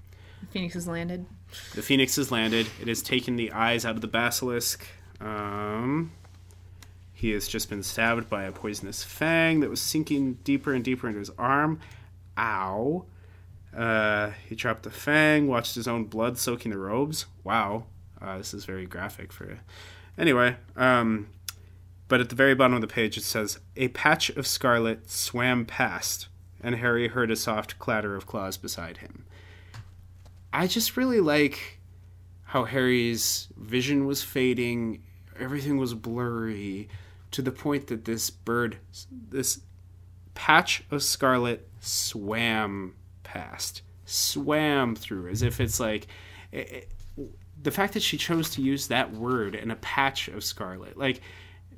Phoenix has landed. The phoenix has landed. It has taken the eyes out of the basilisk. Um, he has just been stabbed by a poisonous fang that was sinking deeper and deeper into his arm. Ow. Uh, he dropped the fang, watched his own blood soaking the robes. Wow. Uh, this is very graphic for. Anyway, um, but at the very bottom of the page it says, A patch of scarlet swam past, and Harry heard a soft clatter of claws beside him. I just really like how Harry's vision was fading, everything was blurry, to the point that this bird, this patch of scarlet, swam past, swam through, as if it's like. It, the fact that she chose to use that word in a patch of scarlet, like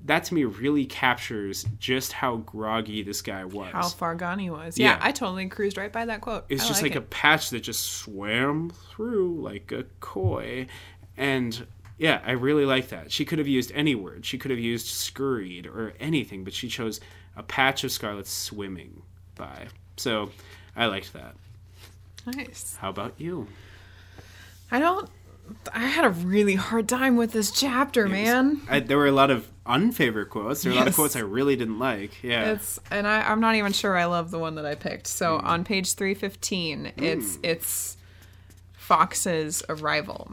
that to me really captures just how groggy this guy was. How far gone he was. Yeah, Yeah. I totally cruised right by that quote. It's I just like, it. a patch that just swam through like a koi. And yeah, I really like that. She could have used any word. She could have used scurried or anything, but she chose a patch of scarlet swimming by. So I liked that. nice. How about you? I don't. I had a really hard time with this chapter, man. I, there were a lot of unfavorite quotes. There were a lot of quotes I really didn't like. Yeah. It's and I, I'm not even sure I love the one that I picked. So Hmm. on page three fifteen, it's it's Fawkes's arrival,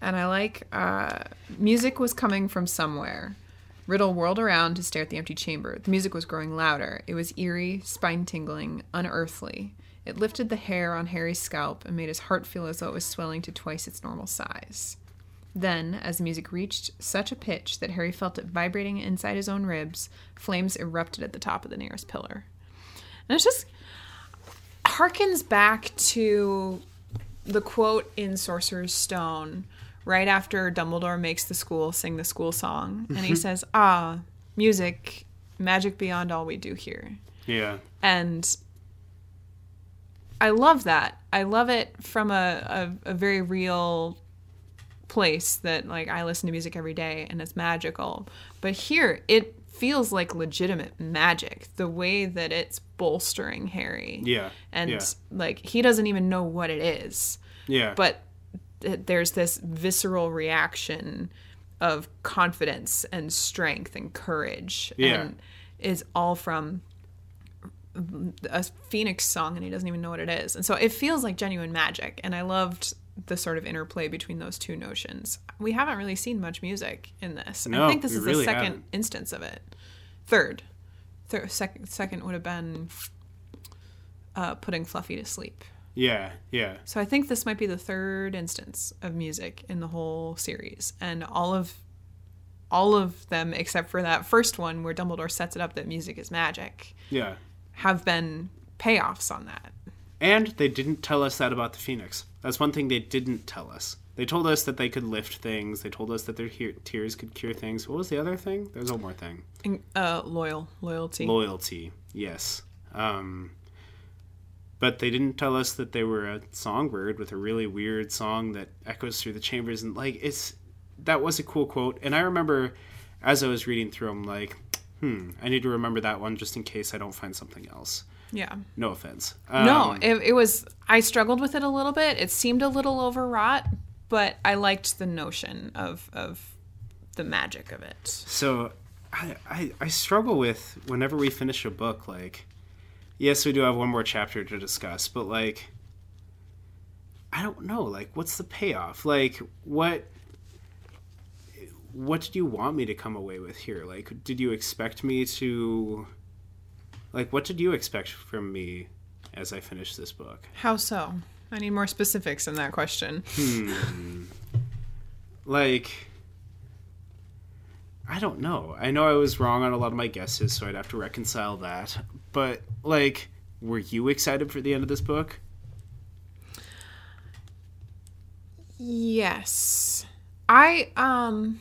and I like uh, music was coming from somewhere. Riddle whirled around to stare at the empty chamber. The music was growing louder. It was eerie, spine tingling, unearthly. It lifted the hair on Harry's scalp and made his heart feel as though it was swelling to twice its normal size. Then, as the music reached such a pitch that Harry felt it vibrating inside his own ribs, flames erupted at the top of the nearest pillar. And it just harkens back to the quote in Sorcerer's Stone right after Dumbledore makes the school sing the school song. And he says, Ah, music, magic beyond all we do here. yeah. And I love that. I love it from a, a, a very real place that like I listen to music every day and it's magical. But here it feels like legitimate magic. The way that it's bolstering Harry. Yeah. And yeah. like he doesn't even know what it is. Yeah. But th- there's this visceral reaction of confidence and strength and courage. Yeah. And it's all from a phoenix song and he doesn't even know what it is and so it feels like genuine magic and i loved the sort of interplay between those two notions we haven't really seen much music in this No, i think this is really the second haven't. instance of it third third second second would have been uh, putting fluffy to sleep yeah. Yeah. so I think this might be the third instance of music in the whole series, and all of all of them except for that first one where Dumbledore sets it up that music is magic Yeah. Have been payoffs on that. And they didn't tell us that about the Phoenix. That's one thing they didn't tell us. They told us that they could lift things. They told us that their he- tears could cure things. What was the other thing? There's one more thing. Uh, loyal loyalty. Loyalty. Yes. Um, but they didn't tell us that they were a songbird with a really weird song that echoes through the chambers. And like, it's that was a cool quote. And I remember as I was reading through, I'm like, hmm, I need to remember that one just in case I don't find something else. yeah. No offense. no, Um, it, it was. I struggled with it a little bit. It seemed a little overwrought, but I liked the notion of of the magic of it. So I, I I struggle with whenever we finish a book, like yes, we do have one more chapter to discuss, but like I don't know, like what's the payoff? Like what what did you want me to come away with here? Like did you expect me to like what did you expect from me as I finished this book? How so? I need more specifics in that question. Hmm. like I don't know. I know I was wrong on a lot of my guesses, so I'd have to reconcile that. But like, were you excited for the end of this book? Yes. I um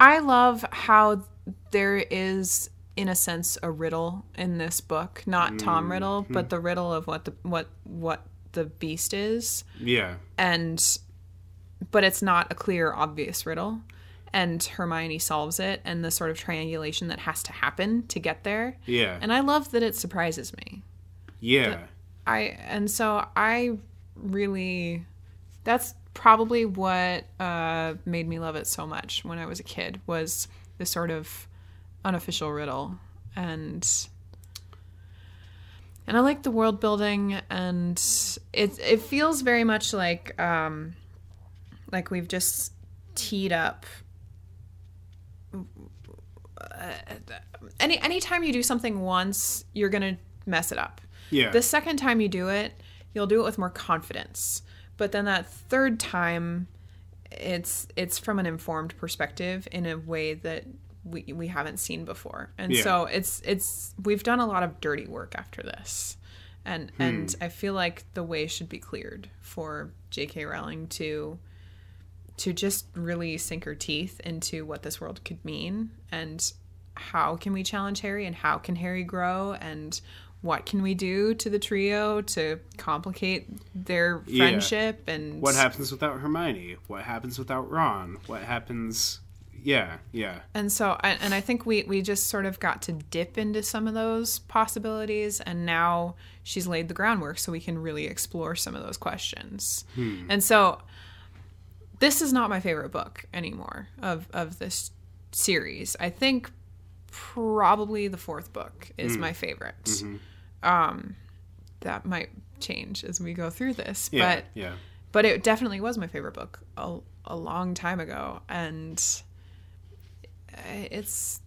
I love how there is in a sense a riddle in this book, not Tom mm-hmm. Riddle, but the riddle of what the what what the beast is Yeah. and but it's not a clear obvious riddle and Hermione solves it and the sort of triangulation that has to happen to get there. Yeah. And I love that it surprises me. yeah. I and so I really that's probably what uh, made me love it so much when I was a kid was this sort of unofficial riddle and and I like the world building and it it feels very much like um like we've just teed up uh, any anytime you do something once you're gonna mess it up yeah. the second time you do it, you'll do it with more confidence. But then that third time, it's it's from an informed perspective in a way that we we haven't seen before. And Yeah. so it's it's we've done a lot of dirty work after this. and hmm. and I feel like the way should be cleared for J.K. Rowling to to just really sink her teeth into what this world could mean and how can we challenge Harry and how can Harry grow and what can we do to the trio to complicate their Yeah. friendship and What happens without Hermione? What happens without Ron? What happens? Yeah, yeah, And so, and and I think we we just sort of got to dip into some of those possibilities, and now she's laid the groundwork so we can really explore some of those questions. Hmm. And so, this is not my favorite book anymore of of this series. I think probably the fourth book is my favorite. Um, that might change as we go through this, yeah, but yeah. but it definitely was my favorite book a, a long time ago and it's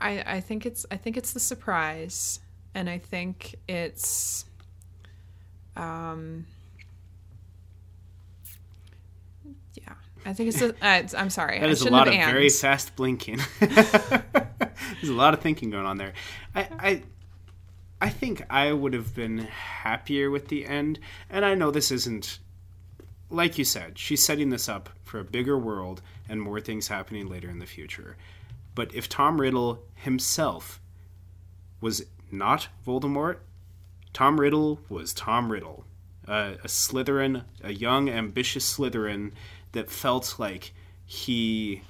I, I think it's I think it's the surprise and I think it's um yeah I think it's the, uh, I'm sorry That I is a lot of very fast blinking. There's a lot of thinking going on there. I, I, I think I would have been happier with the end. And I know this isn't, like you said, she's setting this up for a bigger world and more things happening later in the future. But if Tom Riddle himself was not Voldemort, Tom Riddle was Tom Riddle, uh, a Slytherin, a young, ambitious Slytherin that felt like he,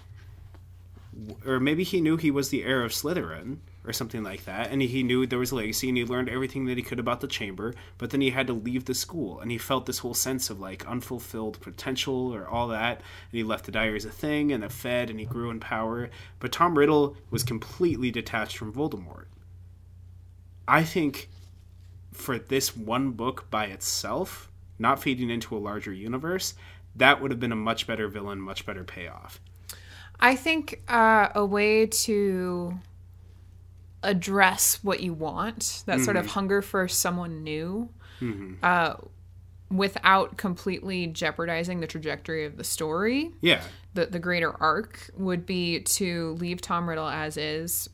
or maybe he knew he was the heir of Slytherin or something like that, and he knew there was a legacy, and he learned everything that he could about the chamber. But then he had to leave the school, and he felt this whole sense of like unfulfilled potential or all that, and he left the diary as a thing, and it fed, and he grew in power. But Tom Riddle was completely detached from Voldemort. I think for this one book by itself, not feeding into a larger universe, that would have been a much better villain, much better payoff. I think uh, a way to address what you want, that sort of hunger for someone new, uh, without completely jeopardizing the trajectory of the story, Yeah, the, the greater arc, would be to leave Tom Riddle as is,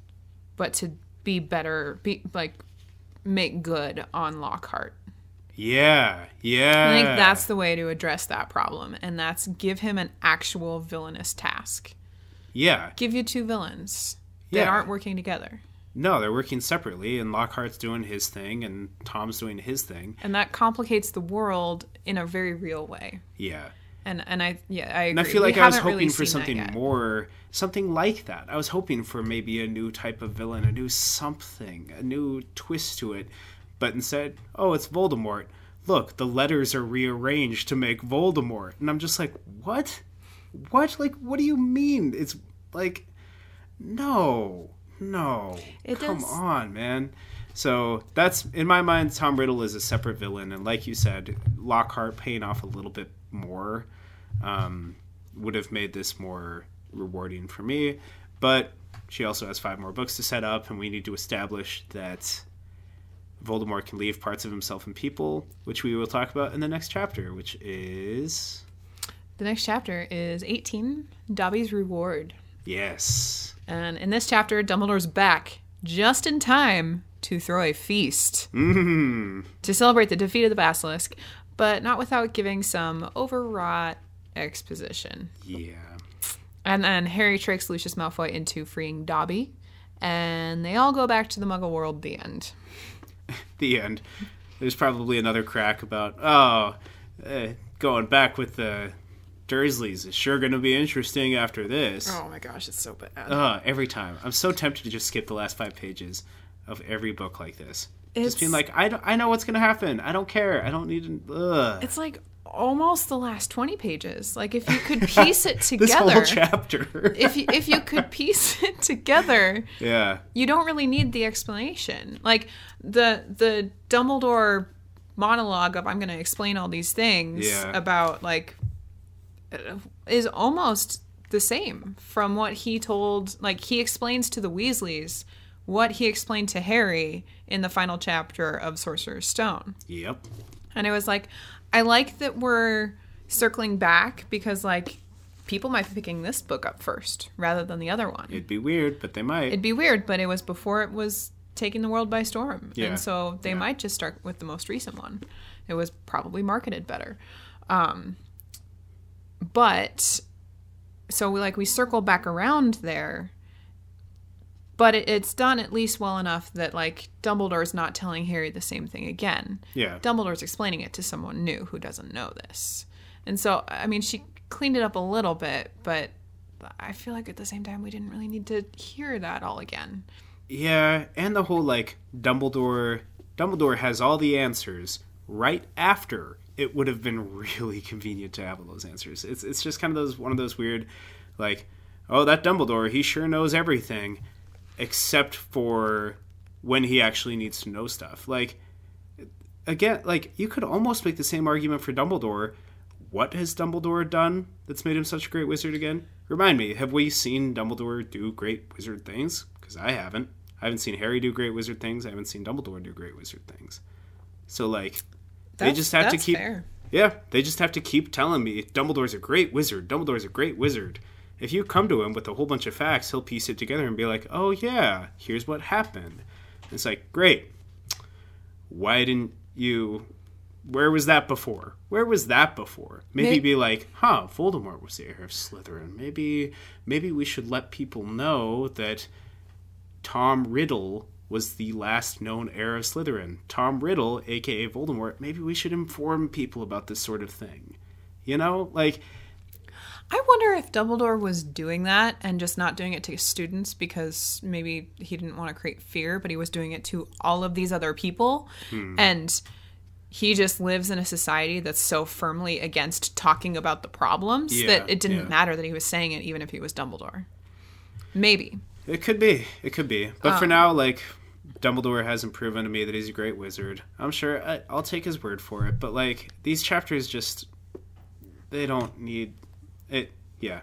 but to be better, be like make good on Lockhart. Yeah, yeah. I think that's the way to address that problem, and that's give him an actual villainous task. yeah. Give you two villains that aren't working together. No, they're working separately, and Lockhart's doing his thing, and Tom's doing his thing. and that complicates the world in a very real way. Yeah. And and I yeah I agree. And I feel We like I was haven't really hoping for something more, something like that. I was hoping for maybe a new type of villain, a new something, a new twist to it. But instead, oh, it's Voldemort. Look, the letters are rearranged to make Voldemort. And I'm just like, what? What? Like, what do you mean? It's like, no, no. It Come does- on, man. So that's in my mind. Tom Riddle is a separate villain, and like you said, Lockhart paying off a little bit more um, would have made this more rewarding for me. But she also has five more books to set up, and we need to establish that Voldemort can leave parts of himself in people, which we will talk about in the next chapter, which is The next chapter is 18, Dobby's Reward. yes, And in this chapter, Dumbledore's back just in time to throw a feast mm, to celebrate the defeat of the basilisk, but not without giving some overwrought exposition. yeah, And then Harry tricks Lucius Malfoy into freeing Dobby, and they all go back to the Muggle world. The end. the end. There's probably another crack about oh, eh, going back with the Dursleys is sure going to be interesting after this. Oh my gosh, it's so bad. Uh, every time. I'm so tempted to just skip the last five pages of every book like this. It's, just being like, I, don't, I know what's going to happen. I don't care. I don't need to. Ugh. It's like almost the last 20 pages. Like if you could piece it this together. whole chapter. if you, if you could piece it together, yeah. you don't really need the explanation. Like the the Dumbledore monologue of I'm going to explain all these things Yeah. about like uh, is almost the same from what he told like he explains to the Weasleys what he explained to Harry in the final chapter of Sorcerer's Stone. Yep. And it was like, I like that we're circling back because, like, people might be picking this book up first rather than the other one. It'd be weird, but they might. It'd be weird, but it was before it was taking the world by storm. Yeah. And so they Yeah. might just start with the most recent one. It was probably marketed better. Um, but so we like we circle back around there but it, it's done at least well enough that like dumbledore's not telling harry the same thing again Yeah. dumbledore's explaining it to someone new who doesn't know this and so i mean she cleaned it up a little bit but i feel like at the same time we didn't really need to hear that all again Yeah, and the whole like Dumbledore Dumbledore has all the answers right after it would have been really convenient to have all those answers. It's it's just kind of those one of those weird like oh that Dumbledore he sure knows everything except for when he actually needs to know stuff. Like again, like you could almost make the same argument for Dumbledore. What has Dumbledore done that's made him such a great wizard again? Remind me, have we seen Dumbledore do great wizard things? Because I haven't. I haven't seen Harry do great wizard things. I haven't seen Dumbledore do great wizard things. So like, they just have to keep. fair. Yeah, they just have to keep telling me Dumbledore's a great wizard. Dumbledore's a great wizard. If you come to him with a whole bunch of facts, he'll piece it together and be like, "Oh yeah, here's what happened." It's like, "Great. Why didn't you where was that before? Where was that before? Maybe May- be like, "Huh, Voldemort was the heir of Slytherin. Maybe maybe we should let people know that Tom Riddle was the last known heir of Slytherin. Tom Riddle, aka Voldemort, maybe we should inform people about this sort of thing. You know? Like, I wonder if Dumbledore was doing that and just not doing it to students because maybe he didn't want to create fear, but he was doing it to all of these other people. Hmm. And he just lives in a society that's so firmly against talking about the problems Yeah, that it didn't yeah. matter that he was saying it, even if he was Dumbledore. Maybe. it could be. It could be. But Um, for now, like, Dumbledore hasn't proven to me that he's a great wizard. I'm sure I, I'll take his word for it. But, like, these chapters just. They don't need. It. Yeah.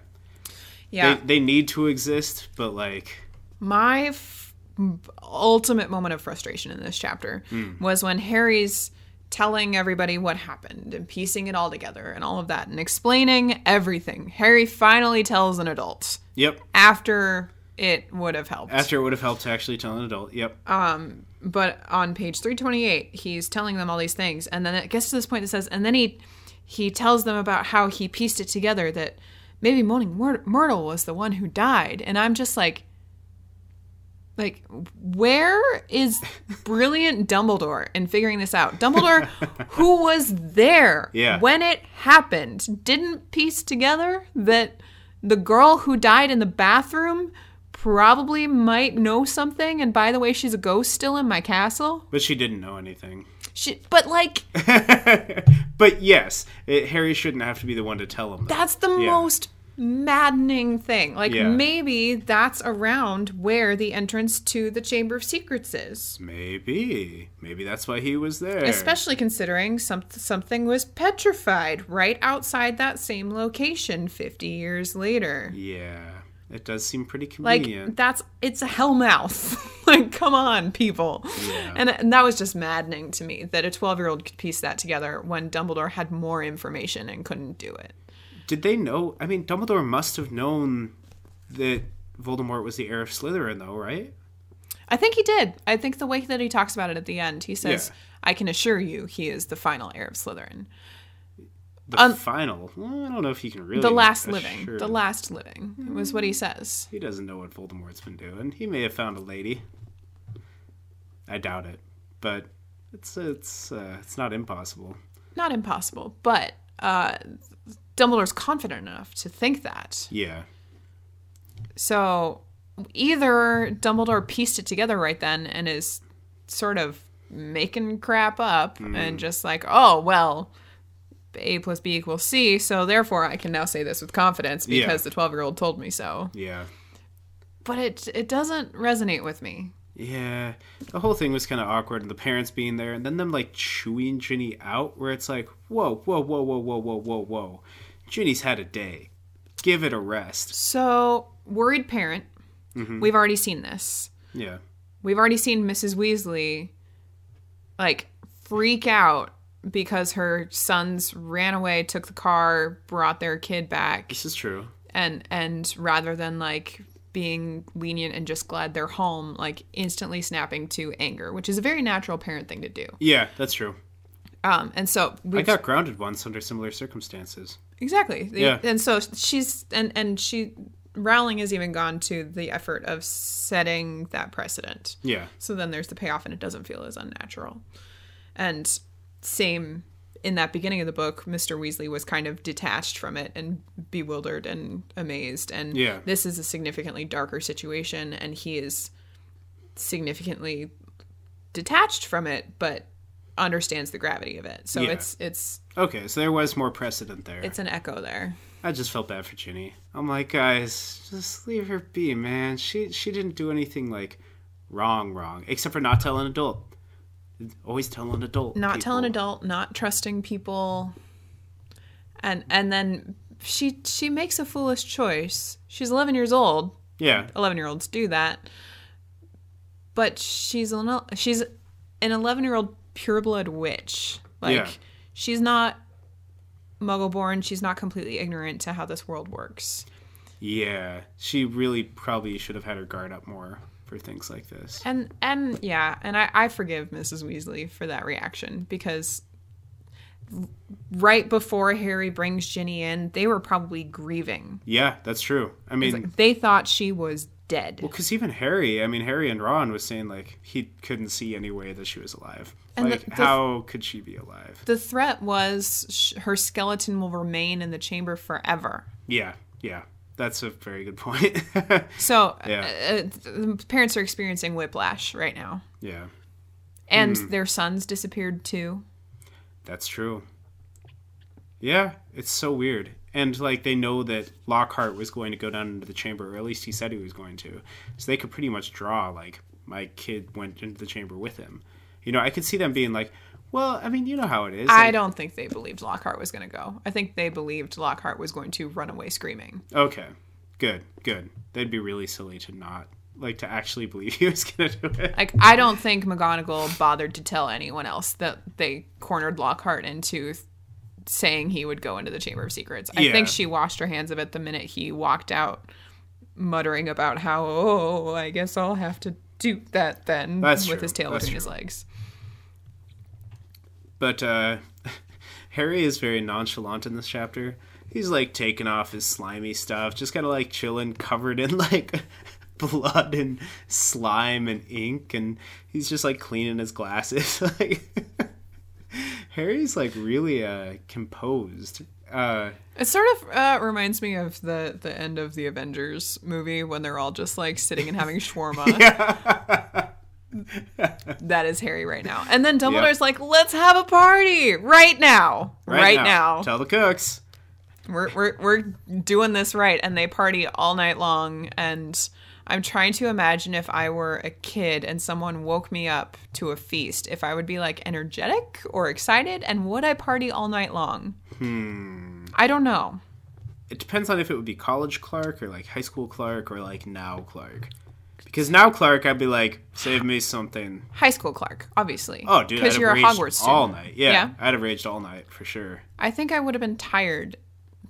Yeah. They, they need to exist, but, like. My f- ultimate moment of frustration in this chapter was when Harry's telling everybody what happened and piecing it all together and all of that and explaining everything. Harry finally tells an adult Yep. after it would have helped. After it would have helped to actually tell an adult. Yep. um but on page 328 he's telling them all these things and then it gets to this point that says and then he he tells them about how he pieced it together that maybe moaning Myr- myrtle was the one who died and i'm just like like where is brilliant dumbledore in figuring this out dumbledore who was there Yeah. when it happened didn't piece together that the girl who died in the bathroom probably might know something and by the way she's a ghost still in my castle But she didn't know anything. she, but like but yes, it, Harry shouldn't have to be the one to tell him that. that's the Yeah. most maddening thing like Yeah. maybe that's around where the entrance to the chamber of secrets is Maybe. Maybe that's why he was there. especially considering some, something was petrified right outside that same location 50 years later Yeah. It does seem pretty convenient. like that's it's a hellmouth like come on people Yeah. and, and that was just maddening to me that a 12 year old could piece that together when dumbledore had more information and couldn't do it Did they know? I mean, Dumbledore must have known that Voldemort was the heir of Slytherin, though, right? i think he did i think the way that he talks about it at the end he says Yeah. i can assure you he is the final heir of slytherin The final. Well, I don't know if he can really. the last assure- living the last living was what he says He doesn't know what Voldemort's been doing. He may have found a lady. I doubt it, but it's it's uh, it's not impossible. not impossible but uh dumbledore's confident enough to think that Yeah. So either Dumbledore pieced it together right then and is sort of making crap up and just like, oh, well, A plus B equals C, so therefore I can now say this with confidence because Yeah. the 12 year old told me so. Yeah. But it, it doesn't resonate with me. Yeah, the whole thing was kind of awkward, and the parents being there, and then them like chewing Ginny out, where it's like, whoa, whoa, whoa, whoa, whoa, whoa, whoa, whoa, Ginny's had a day, give it a rest. So, worried parent, Mm-hmm. we've already seen this. Yeah, We've already seen Mrs. Weasley like freak out because her sons ran away, took the car, brought their kid back, this is true. and and rather than like being lenient and just glad they're home, like instantly snapping to anger, which is a very natural parent thing to do. Yeah, that's true. Um, and so I got grounded once under similar circumstances. Exactly. Yeah. And so she's and and she Rowling has even gone to the effort of setting that precedent. Yeah. So then there's the payoff and it doesn't feel as unnatural. And same in that beginning of the book, Mr. Weasley was kind of detached from it and bewildered and amazed. And Yeah. this is a significantly darker situation and he is significantly detached from it, but understands the gravity of it. So Yeah. it's it's Okay, so there was more precedent there. it's an echo there. I just felt bad for Ginny. I'm like, guys, just leave her be, man. She she didn't do anything like wrong, wrong, except for not telling an adult. Always tell an adult. not people. tell an adult not trusting people and and then she she makes a foolish choice she's 11 years old Yeah, 11 year olds do that but she's an she's an 11 year old pureblood witch like Yeah. she's not muggle born she's not completely ignorant to how this world works yeah. She really probably should have had her guard up more for things like this. and and yeah and i i forgive mrs weasley for that reaction because right before harry brings ginny in they were probably grieving Yeah, that's true. I mean, they thought she was dead well, because even Harry, I mean, Harry and Ron was saying like he couldn't see any way that she was alive. And like, the- the- how could she be alive? the threat was sh- her skeleton will remain in the chamber forever Yeah, yeah. That's a very good point. so Yeah. uh, uh, the parents are experiencing whiplash right now yeah, and Hmm. their sons disappeared too that's true. Yeah, it's so weird. And like they know that Lockhart was going to go down into the chamber, or at least he said he was going to. So they could pretty much draw like my kid went into the chamber with him. You know, I could see them being like, "Well, I mean, you know how it is." i Like, don't think they believed lockhart was going to go i think they believed lockhart was going to run away screaming Okay, good, good. They'd be really silly to not like to actually believe he was gonna do it. Like, I don't think McGonagall bothered to tell anyone else that they cornered Lockhart into saying he would go into the Chamber of Secrets. I Yeah. think she washed her hands of it the minute he walked out, muttering about how, oh, I guess I'll have to do that then That's with true. his tail That's between his legs. But uh, Harry is very nonchalant in this chapter. He's like taking off his slimy stuff, just kind of like chilling, covered in like blood and slime and ink, and he's just like cleaning his glasses. like Harry's like really uh, composed. Uh, It sort of uh, reminds me of the, the end of the Avengers movie when they're all just like sitting and having shawarma. That is Harry right now. And then Dumbledore's like, let's have a party right now. Right, now. Tell the cooks. We're, we're, we're doing this right. And they party all night long. And I'm trying to imagine if I were a kid and someone woke me up to a feast, if I would be like energetic or excited, and would I party all night long? Hmm. I don't know. It depends on if it would be college Clark or like high school Clark or like now Clark. Because now Clark, I'd be like, save me something. High school Clark, obviously. Oh, dude, because you're a raged Hogwarts student. all night. Yeah, Yeah. I'd have raged all night for sure. I think I would have been tired.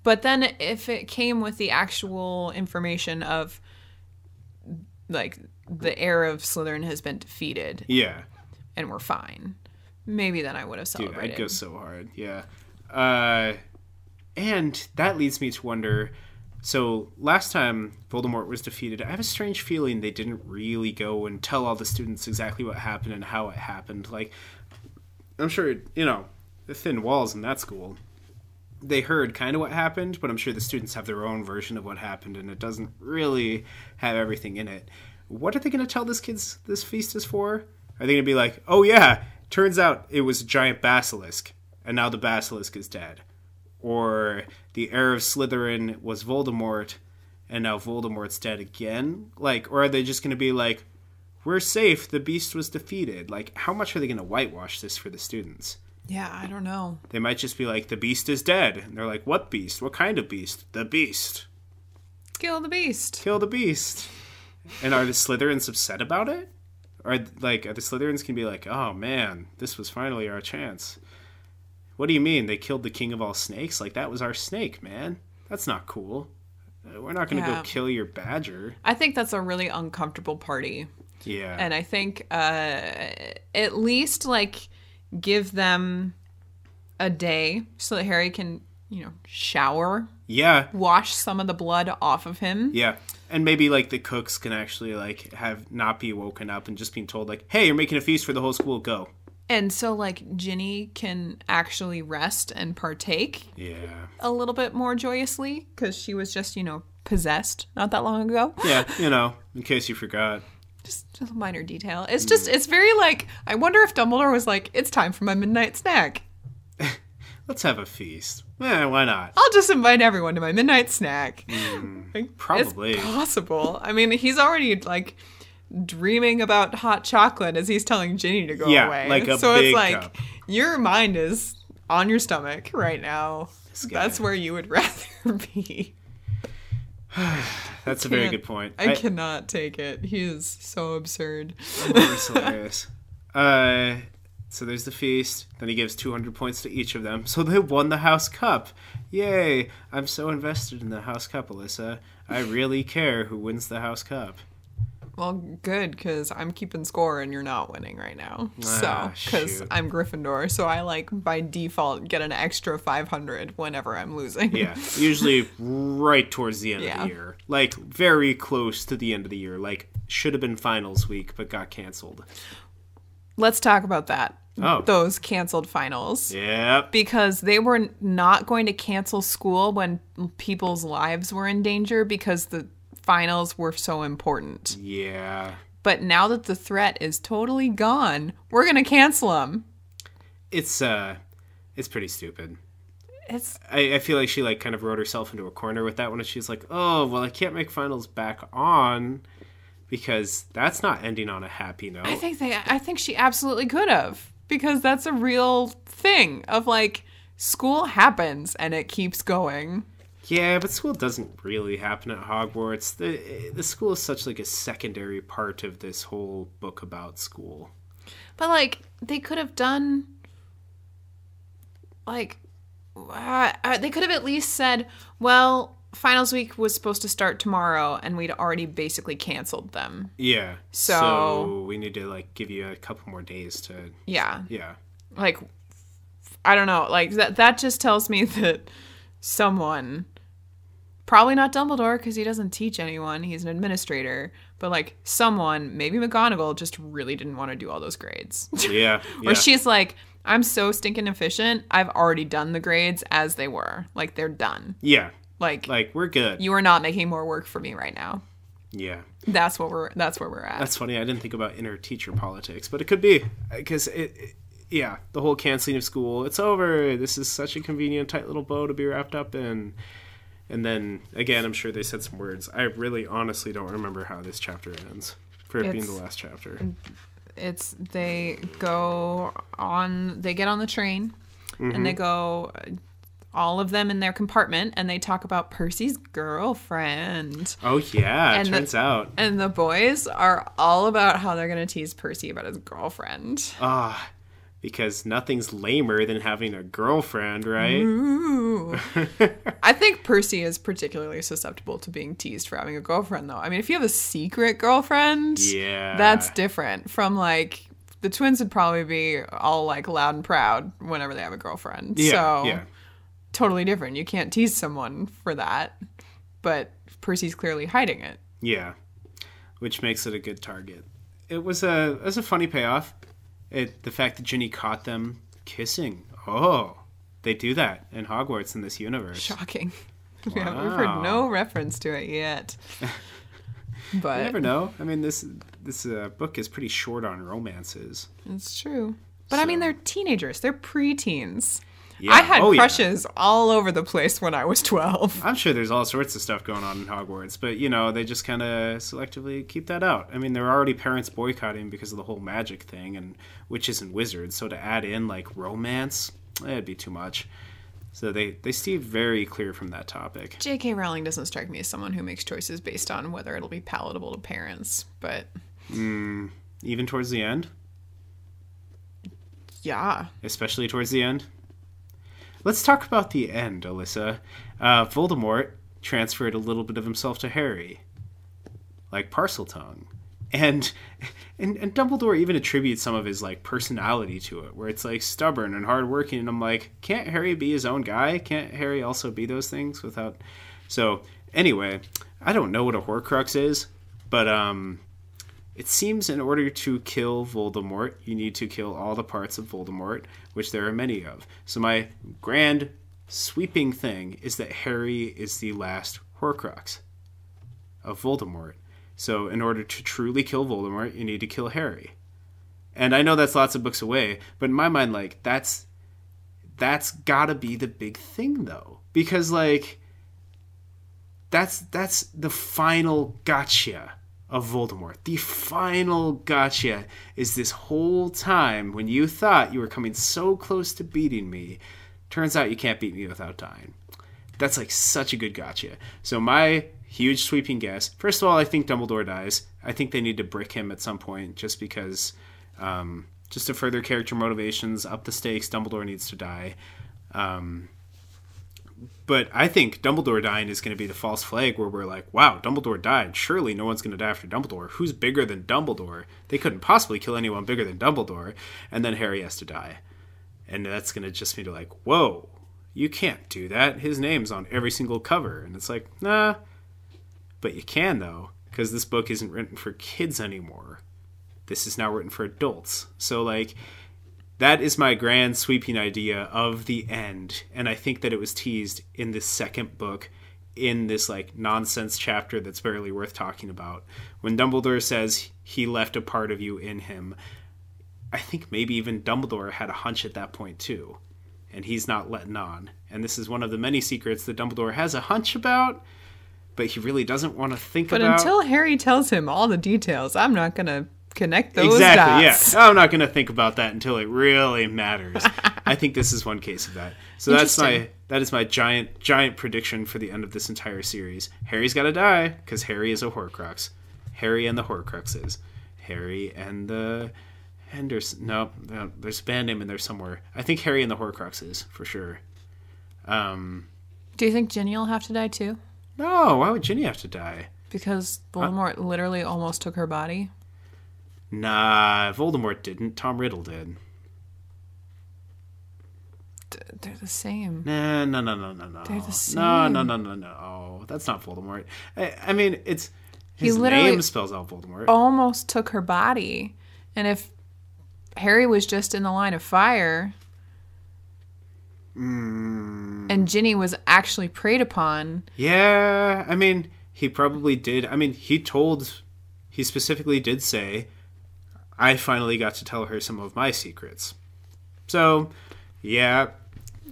But then if it came with the actual information of like the heir of Slytherin has been defeated Yeah, and we're fine, maybe then I would have celebrated. dude. I'd go so hard. Yeah, uh, and that leads me to wonder. So last time Voldemort was defeated, I have a strange feeling they didn't really go and tell all the students exactly what happened and how it happened. Like, I'm sure you know the thin walls in that school. They heard kind of what happened, but I'm sure the students have their own version of what happened, and it doesn't really have everything in it. What are they going to tell this kids this feast is for? Are they going to be like, "Oh yeah, turns out it was a giant basilisk, and now the basilisk is dead," or the heir of Slytherin was Voldemort, and now Voldemort's dead again? Like, or are they just going to be like, "We're safe, the beast was defeated"? Like, how much are they going to whitewash this for the students? yeah, I don't know. They might just be like, "The beast is dead," and they're like, "What beast? What kind of beast? The beast. Kill the beast. Kill the beast." And are the Slytherins upset about it? Or like, are the Slytherins can be like, "Oh man, this was finally our chance." What do you mean they killed the king of all snakes? Like that was our snake, man. That's not cool. Uh, We're not going to Yeah. go kill your badger. I think that's a really uncomfortable party. Yeah. And I think uh, at least like give them a day so that Harry can, you know, shower, yeah. wash some of the blood off of him. Yeah. And maybe like the cooks can actually like have not be woken up and just being told like, "Hey, you're making a feast for the whole school. Go." And so like Ginny can actually rest and partake Yeah. a little bit more joyously because she was just, you know, possessed not that long ago. Yeah, you know, in case you forgot. Just a minor detail. It's just, it's very like, I wonder if Dumbledore was like, it's time for my midnight snack. Let's have a feast. Eh, why not? I'll just invite everyone to my midnight snack. Like, probably. It's possible. I mean, he's already like dreaming about hot chocolate as he's telling Ginny to go Yeah, away. like a so it's like cup. your mind is on your stomach right now. That's where you would rather be. That's a very good point. I, cannot take it. He is so absurd. Hilarious. Uh, so there's the feast. Then he gives 200 points to each of them. So they won the House Cup. Yay! I'm so invested in the House Cup, Alyssa. I really care who wins the House Cup. Well, good because I'm keeping score and you're not winning right now. So, Ah, because. I'm Gryffindor, so I like by default get an extra 500 whenever I'm losing. Yeah, usually right towards the end of the year. Like very close to the end of the year. Like should have been finals week but got canceled. Let's talk about that. Oh. Those canceled finals. Yeah. Because they were not going to cancel school when people's lives were in danger because the finals were so important. Yeah. But now that the threat is totally gone, we're going to cancel them. It's uh it's pretty stupid. It's I, I feel like she like kind of wrote herself into a corner with that one and she's like, Oh, well I can't make finals back on because that's not ending on a happy note. I think they I think she absolutely could have because that's a real thing of like school happens and it keeps going. Yeah, but school doesn't really happen at Hogwarts. The the school is such like a secondary part of this whole book about school. But like they could have done like uh, uh, they could have at least said, well, finals week was supposed to start tomorrow and we'd already basically canceled them. Yeah. So- we need to like give you a couple more days to Yeah. yeah. Like I don't know, like that that just tells me that someone probably not Dumbledore because he doesn't teach anyone, he's an administrator, but like someone, maybe McGonagall just really didn't want to do all those grades. Yeah. yeah. Or she's like, I'm so stinking efficient. I've already done the grades as they were. Like they're done. Yeah. Like, Like we're good. you are not making more work for me right now. yeah. That's what we're. That's where we're at. That's funny. I didn't think about inner teacher politics, but it could be because it, it- yeah, the whole canceling of school. It's over. This is such a convenient, tight little bow to be wrapped up in. And then again, I'm sure they said some words. I really, honestly, don't remember how this chapter ends. For it being the last chapter. it's they go on. They get on the train, and they go. uh, All of them in their compartment, and they talk about Percy's girlfriend. Oh yeah, And the- out. And the boys are all about how they're gonna tease Percy about his girlfriend. Ah, because nothing's lamer than having a girlfriend, right? I think Percy is particularly susceptible to being teased for having a girlfriend, though. I mean, if you have a secret girlfriend, Yeah. that's different from like the twins would probably be all like loud and proud whenever they have a girlfriend. Yeah, so yeah. totally different. You can't tease someone for that, but Percy's clearly hiding it. Yeah, which makes it a good target. It was a it was a funny payoff. It the fact that Ginny caught them kissing. Oh, they do that in Hogwarts in this universe. Shocking. We have- We've heard no reference to it yet. But you never know. I mean, this this uh, book is pretty short on romances. It's true. But I mean, they're teenagers. They're preteens. Yeah. I had oh, yeah. crushes all over the place when I was 12. I'm sure there's all sorts of stuff going on in Hogwarts, but you know they just kind of selectively keep that out. I mean, there are already parents boycotting because of the whole magic thing and witches and wizards. So to add in like romance, it'd be too much. So they they stay very clear from that topic. J.K. Rowling doesn't strike me as someone who makes choices based on whether it'll be palatable to parents, but hmm, Even towards the end, yeah. especially towards the end. Let's talk about the end, Alyssa. Uh, Voldemort transferred a little bit of himself to Harry, like Parseltongue. And, and and Dumbledore even attributes some of his like personality to it, where it's like stubborn and hardworking. And I'm like, can't Harry be his own guy? Can't Harry also be those things without? So anyway, I don't know what a Horcrux is, but um, it seems in order to kill Voldemort, you need to kill all the parts of Voldemort, which there are many of. So my grand sweeping thing is that Harry is the last Horcrux of Voldemort. So in order to truly kill Voldemort, you need to kill Harry. And I know that's lots of books away, but in my mind like that's that's got to be the big thing though. Because like that's that's the final gotcha of Voldemort. The final gotcha is this whole time when you thought you were coming so close to beating me, turns out you can't beat me without dying. That's like such a good gotcha. So my huge sweeping guess. First of all, I think Dumbledore dies. I think they need to brick him at some point just because um, just to further character motivations, up the stakes, Dumbledore needs to die. Um, but I think Dumbledore dying is going to be the false flag where we're like, wow, Dumbledore died. Surely no one's going to die after Dumbledore. Who's bigger than Dumbledore? They couldn't possibly kill anyone bigger than Dumbledore. And then Harry has to die. And that's going to just be like, whoa, you can't do that. His name's on every single cover. And it's like, nah. But you can, though, because this book isn't written for kids anymore. This is now written for adults. So, like, that is my grand sweeping idea of the end and i think that it was teased in this second book in this like nonsense chapter that's barely worth talking about. When dumbledore says he left a part of you in him i think maybe even dumbledore had a hunch at that point too and he's not letting on. And this is one of the many secrets that dumbledore has a hunch about but he really doesn't want to think But about But until Harry tells him all the details, I'm not gonna connect those exactly dots. yeah i'm not going to think about that until it really matters. I think this is one case of that. So that's my that is my giant giant prediction for the end of this entire series. Harry's got to die because harry is a horcrux. Harry and the horcruxes. Harry and the henderson no, no there's a band name in there somewhere. I think harry and the horcruxes for sure. Um Do you think Ginny will have to die too? no why would ginny have to die? Because Voldemort literally almost took her body. Nah voldemort didn't tom riddle did D- they're the same. Nah, no, no, no, no, no. They're the No, same. no, no, no, no. Oh, that's not Voldemort. I, I mean, it's He his literally- name spells out Voldemort. Almost took her body. And if Harry was just in the line of fire Mm, and Ginny was actually preyed upon, yeah, I mean, he probably did. I mean, he told, he specifically did say, I finally got to tell her some of my secrets. So, yeah,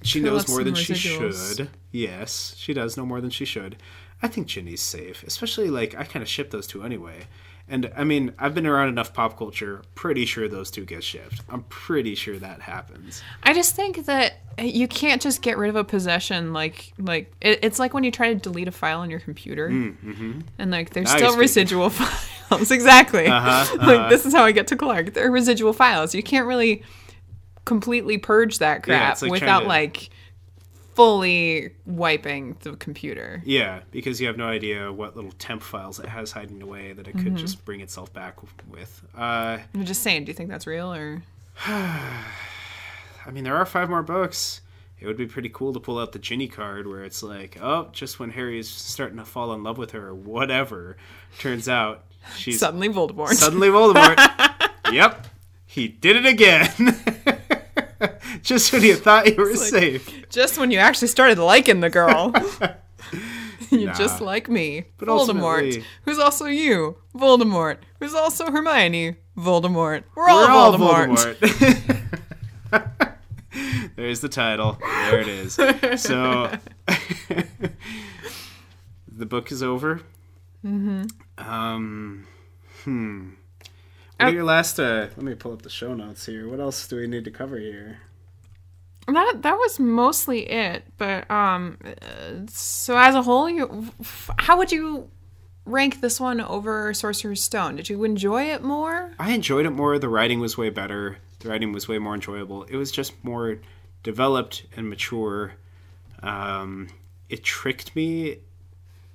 she knows more than she should. Yes, she does know more than she should. I think Ginny's safe, especially like I kind of ship those two anyway. And I mean, I've been around enough pop culture, pretty sure those two get shipped. I'm pretty sure that happens. I just think that you can't just get rid of a possession like like it, it's like when you try to delete a file on your computer and like there's Mm, Now still residual files exactly. Uh-huh, like this is how i get to clark. They're residual files. You can't really completely purge that crap it's like without to- like fully wiping the computer. Yeah, because you have no idea what little temp files it has hiding away that it could just bring itself back with. Uh, i'm just saying do you think that's real or? I mean, there are five more books. It would be pretty cool to pull out the Ginny card where it's like, oh, just when Harry's starting to fall in love with her or whatever, turns out she's suddenly voldemort suddenly Voldemort. yep, he did it again. just when you thought you were safe. just when you actually started liking the girl You're Nah. just like me. But Voldemort. Who's also you. Voldemort. Who's also Hermione. Voldemort. We're all, We're all Voldemort. Voldemort. There's the title. There it is. So the book is over. Mm-hmm. Um, hmm. What are your last? Uh, let me pull up the show notes here. What else do we need to cover here? That that was mostly it. But um, uh, so as a whole, you, how would you rank this one over Sorcerer's Stone? Did you enjoy it more? I enjoyed it more. The writing was way better. The writing was way more enjoyable. It was just more developed and mature. Um, it tricked me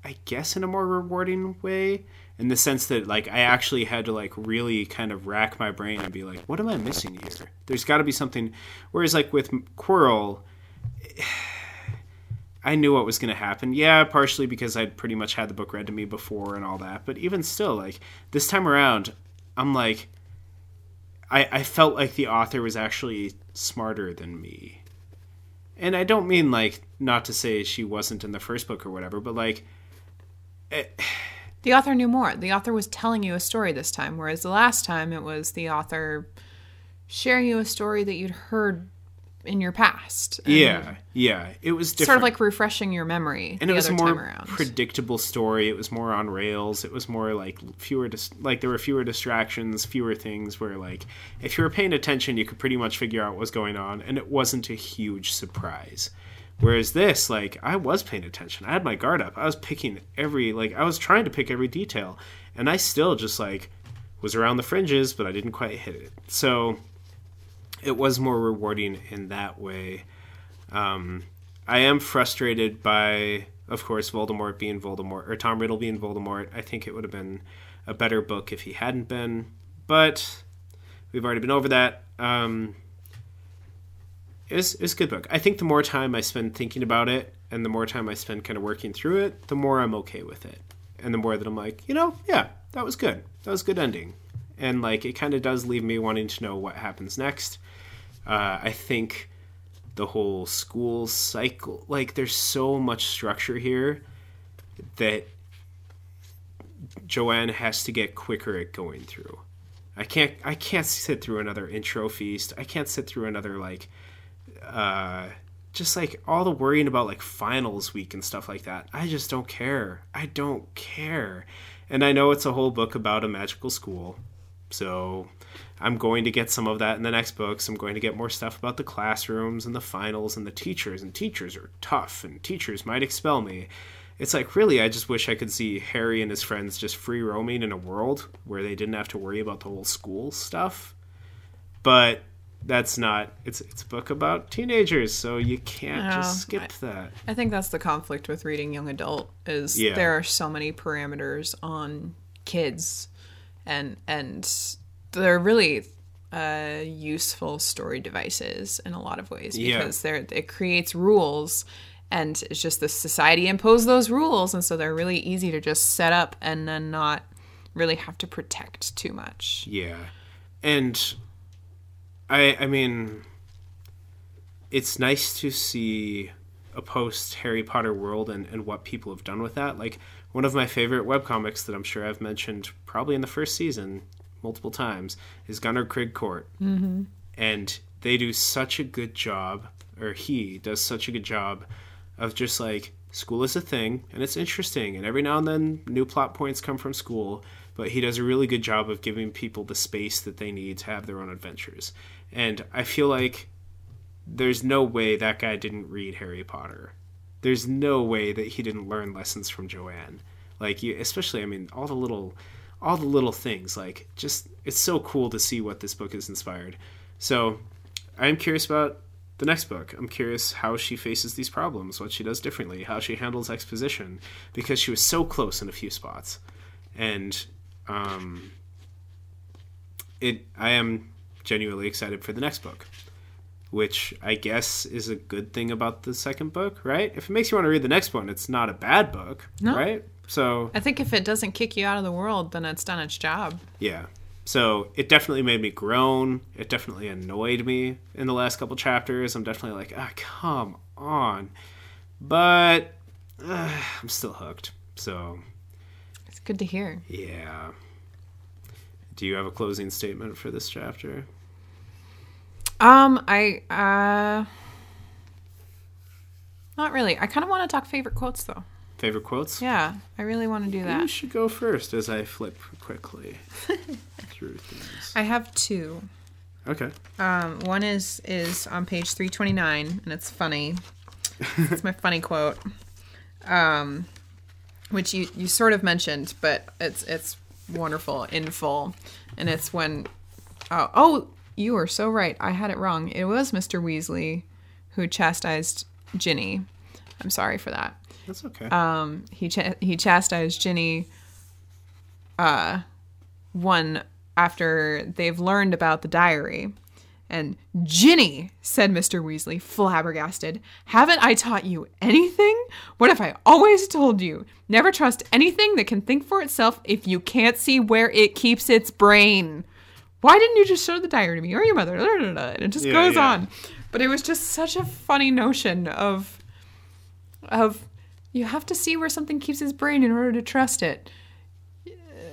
I guess in a more rewarding way in the sense that like I actually had to like really kind of rack my brain and be like, what am I missing here? There's got to be something. Whereas like with Quirrell, I knew what was going to happen. Yeah, partially because I'd pretty much had the book read to me before and all that. But even still, like this time around, I'm like, I I felt like the author was actually smarter than me. And I don't mean like not to say she wasn't in the first book or whatever, but like. It, the author knew more. The author was telling you a story this time, whereas the last time it was the author sharing you a story that you'd heard in your past. yeah, yeah. It was different. Sort of like refreshing your memory. And it was a more predictable story. It was more on rails. It was more like fewer, dis- like there were fewer distractions, fewer things where like if you were paying attention, you could pretty much figure out what was going on, and it wasn't a huge surprise. Whereas this, like, I was paying attention. I had my guard up. I was picking every, like, I was trying to pick every detail. And I still just, like, was around the fringes, but I didn't quite hit it. So it was more rewarding in that way. Um, I am frustrated by, of course, Voldemort being Voldemort, or Tom Riddle being Voldemort. I think it would have been a better book if he hadn't been. But we've already been over that. Um, it's it's a good book. I think the more time I spend thinking about it, and the more time I spend kind of working through it, the more I'm okay with it, and the more that I'm like, you know, yeah, that was good. That was good ending, and like it kind of does leave me wanting to know what happens next. Uh, I think the whole school cycle, like, there's so much structure here that Joanne has to get quicker at going through. I can't I can't sit through another intro feast. I can't sit through another like uh, just like all the worrying about like finals week and stuff like that. I just don't care. I don't care. And I know it's a whole book about a magical school. So I'm going to get some of that in the next books. I'm going to get more stuff about the classrooms and the finals and the teachers. And teachers are tough, and teachers might expel me. It's like, really, I just wish I could see Harry and his friends just free roaming in a world where they didn't have to worry about the whole school stuff. But that's not it's it's a book about teenagers so you can't no, just skip I, that i think that's the conflict with reading young adult is yeah. there are so many parameters on kids and and they're really uh, useful story devices in a lot of ways because yeah. they're it creates rules and it's just the society imposed those rules and so they're really easy to just set up and then not really have to protect too much yeah and I I mean, it's nice to see a post Harry Potter world and, and what people have done with that. Like one of my favorite webcomics that I'm sure I've mentioned probably in the first season multiple times is Gunnerkrigg Court. Mm-hmm. And they do such a good job, or he does such a good job of just like school is a thing and it's interesting and every now and then new plot points come from school but he does a really good job of giving people the space that they need to have their own adventures and I feel like there's no way that guy didn't read Harry Potter. There's no way that he didn't learn lessons from Joanne. Like you, especially I mean all the little all the little things like just it's so cool to see what this book has inspired. So, I'm curious about the next book. I'm curious how she faces these problems, what she does differently, how she handles exposition because she was so close in a few spots. And um it I am genuinely excited for the next book, which I guess is a good thing about the second book, right? If it makes you want to read the next one, it's not a bad book, no. right? So I think if it doesn't kick you out of the world, then it's done its job. Yeah. So it definitely made me groan. It definitely annoyed me in the last couple chapters. I'm definitely like, ah, come on. But uh, I'm still hooked. So it's good to hear. Yeah. Do you have a closing statement for this chapter? Um, I uh not really. I kind of want to talk favorite quotes though. Favorite quotes? Yeah, I really want to do that. You should go first as I flip quickly through things. I have two. Okay. Um, one is is on page three twenty nine, and it's funny. it's my funny quote. Um, which you you sort of mentioned, but it's it's wonderful in full. And it's when, oh, oh, you are so right. I had it wrong. It was Mr. Weasley who chastised Ginny. I'm sorry for that. That's okay. um, he ch- he chastised Ginny. Uh, one after they've learned about the diary, and Ginny said, "Mr. Weasley, flabbergasted, haven't I taught you anything? What have I always told you? Never trust anything that can think for itself if you can't see where it keeps its brain." Why didn't you just show the diary to me or your mother? And it just Yeah, goes yeah. on. But it was just such a funny notion of of you have to see where something keeps its brain in order to trust it.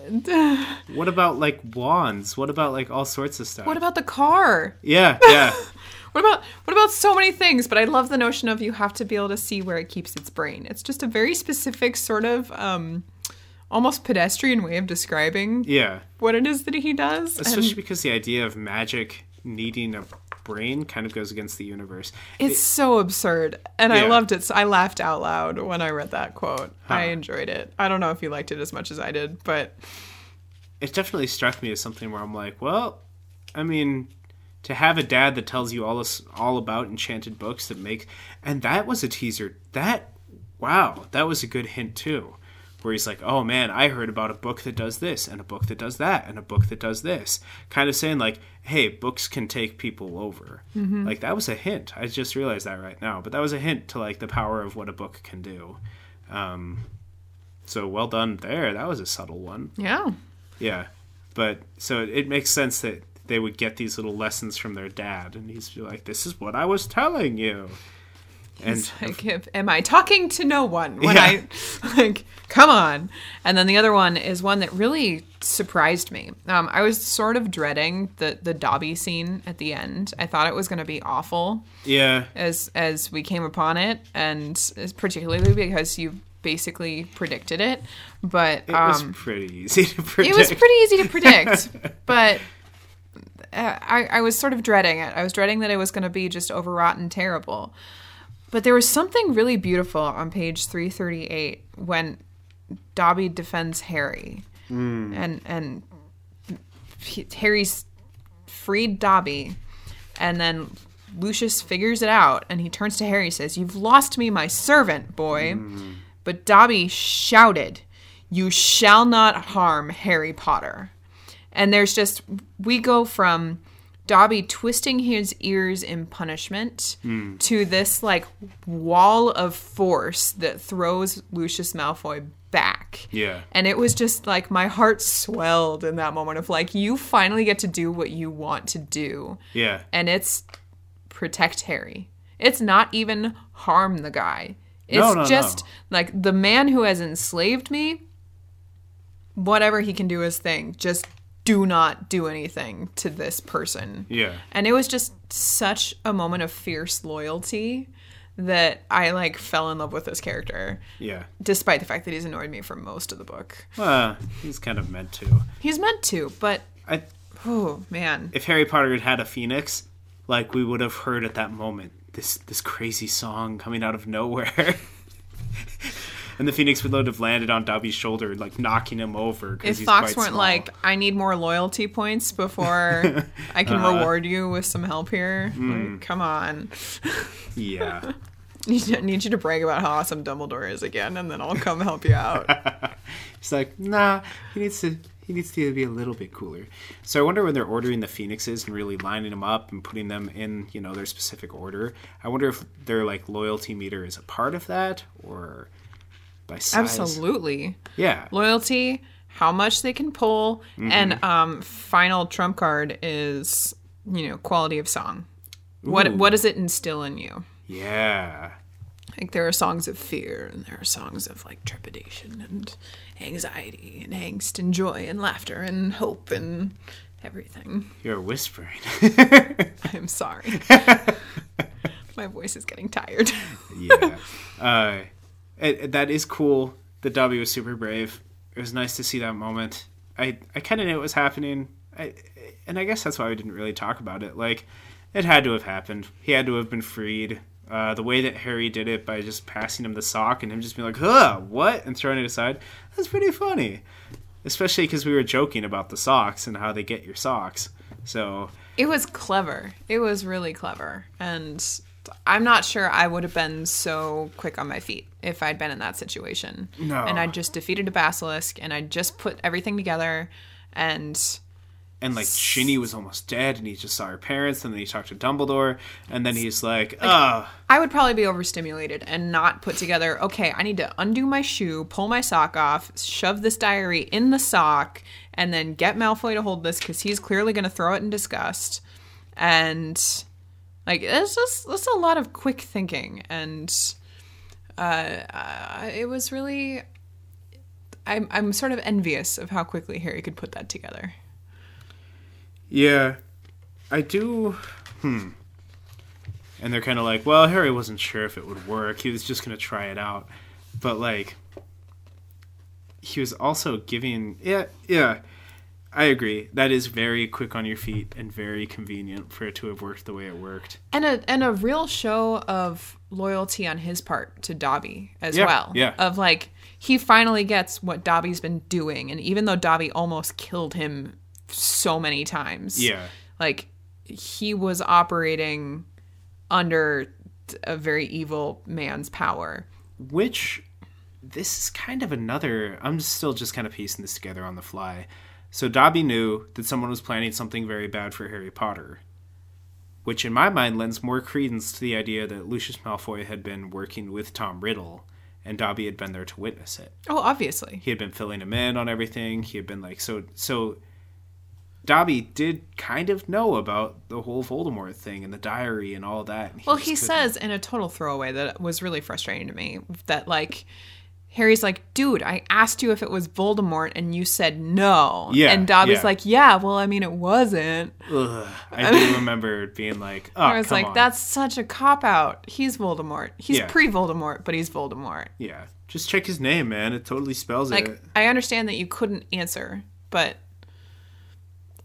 what about like wands? What about like all sorts of stuff? What about the car? yeah, yeah. What about what about so many things? But I love the notion of you have to be able to see where it keeps its brain. It's just a very specific sort of um almost pedestrian way of describing Yeah. what it is that he does. Especially And because the idea of magic needing a brain kind of goes against the universe. it's so absurd. And I loved it. So I laughed out loud when I read that quote. I enjoyed it. I don't know if you liked it as much as I did, but It definitely struck me as something where I'm like, well, I mean, to have a dad that tells you all this all about enchanted books that make and that was a teaser. That wow, that was a good hint too. Where he's like, "Oh man, I heard about a book that does this, and a book that does that, and a book that does this." Kind of saying like, "Hey, books can take people over." Like that was a hint. I just realized that right now, but that was a hint to like the power of what a book can do. Um, so well done there. That was a subtle one. yeah. Yeah, but so it, it makes sense that they would get these little lessons from their dad, and he's like, "This is what I was telling you." And like, if, am I talking to no one when Yeah. I like come on? And then the other one is one that really surprised me. Um, I was sort of dreading the the Dobby scene at the end. I thought it was going to be awful yeah, as as we came upon it, and particularly because you basically predicted it. But it was um, pretty easy to predict. it was pretty easy to predict, but. Uh, I, I was sort of dreading it. I was dreading that it was going to be just overwrought and terrible. But there was something really beautiful on page 338 when Dobby defends Harry. Hmm. And and he, Harry's freed Dobby and then Lucius figures it out and he turns to Harry and says, "You've lost me my servant, boy." Hmm. But Dobby shouted, "You shall not harm Harry Potter." And there's just we go from Dobby twisting his ears in punishment to this like wall of force that throws Lucius Malfoy back. Yeah. And it was just like my heart swelled in that moment of like you finally get to do what you want to do. Yeah, And it's protect Harry. It's not even harm the guy. It's No, no, just no. like the man who has enslaved me, whatever he can do his thing, just do not do anything to this person. yeah, And it was just such a moment of fierce loyalty that I like fell in love with this character, yeah. despite the fact that he's annoyed me for most of the book. Well, he's kind of meant to. He's meant to, but I, oh man. if Harry Potter had had a phoenix, like we would have heard at that moment this this crazy song coming out of nowhere. And the phoenix would have landed on Dobby's shoulder, like knocking him over. If he's Fawkes weren't small. like, I need more loyalty points before I can Uh-huh. reward you with some help here. Hmm. Like, come on. yeah, I need you to brag about how awesome Dumbledore is again, and then I'll come help you out. He's like, nah, he needs to he needs to be a little bit cooler. So I wonder when they're ordering the phoenixes and really lining them up and putting them in, you know, their specific order. I wonder if their like loyalty meter is a part of that or by size. Absolutely. Yeah. Loyalty, how much they can pull, Mm-hmm. and um, final trump card is, you know, quality of song. What what does it instill in you? Yeah. Like there are songs of fear and there are songs of like trepidation and anxiety and angst and joy and laughter and hope and everything. You're whispering. I'm sorry. My voice is getting tired. yeah. Uh, it, it- that is cool The Dobby was super brave. It was nice to see that moment. I, I kind of knew it was happening. I, and I guess that's why we didn't really talk about it. Like, it had to have happened. He had to have been freed. Uh, the way that Harry did it by just passing him the sock and him just being like, huh, what? And throwing it aside, that's pretty funny. Especially because we were joking about the socks and how they get your socks. So, It was clever. It was really clever. And I'm not sure I would have been so quick on my feet if I'd been in that situation. No. And I just defeated a basilisk and I just put everything together and and like Ginny was almost dead, and he just saw her parents, and then he talked to Dumbledore, and then he's like, "Ah, I would probably be overstimulated and not put together, okay, I need to undo my shoe, pull my sock off, shove this diary in the sock, and then get Malfoy to hold this because he's clearly going to throw it in disgust. And, like, it's just, it's a lot of quick thinking. And uh, uh, it was really. I'm, I'm sort of envious of how quickly Harry could put that together. yeah, I do." Hmm. And they're kind of like, "Well, Harry wasn't sure if it would work. He was just gonna try it out." But like, he was also giving. Yeah, yeah. I agree. That is very quick on your feet and very convenient for it to have worked the way it worked. and a and a real show of loyalty on his part to Dobby as Yeah, well. yeah. Of like he finally gets what Dobby's been doing, and even though Dobby almost killed him so many times, Yeah. like he was operating under a very evil man's power. Which this is kind of another. I'm still just kind of piecing this together on the fly. So Dobby knew that someone was planning something very bad for Harry Potter, which in my mind lends more credence to the idea that Lucius Malfoy had been working with Tom Riddle, and Dobby had been there to witness it. Oh, obviously. He had been filling him in on everything. He had been like so so. Dobby did kind of know about the whole Voldemort thing and the diary and all that. and Well, he couldn't- says in a total throwaway that was really frustrating to me that like Harry's like, dude, I asked you if it was Voldemort and you said no. Yeah, And Dobby's yeah. like, yeah, well, I mean, it wasn't. Ugh, I do remember being like, "Oh, I was like, on. that's such a cop out. He's Voldemort. He's Yeah. pre Voldemort, but he's Voldemort. Yeah, just check his name, man. It totally spells Like, it. I understand that you couldn't answer, but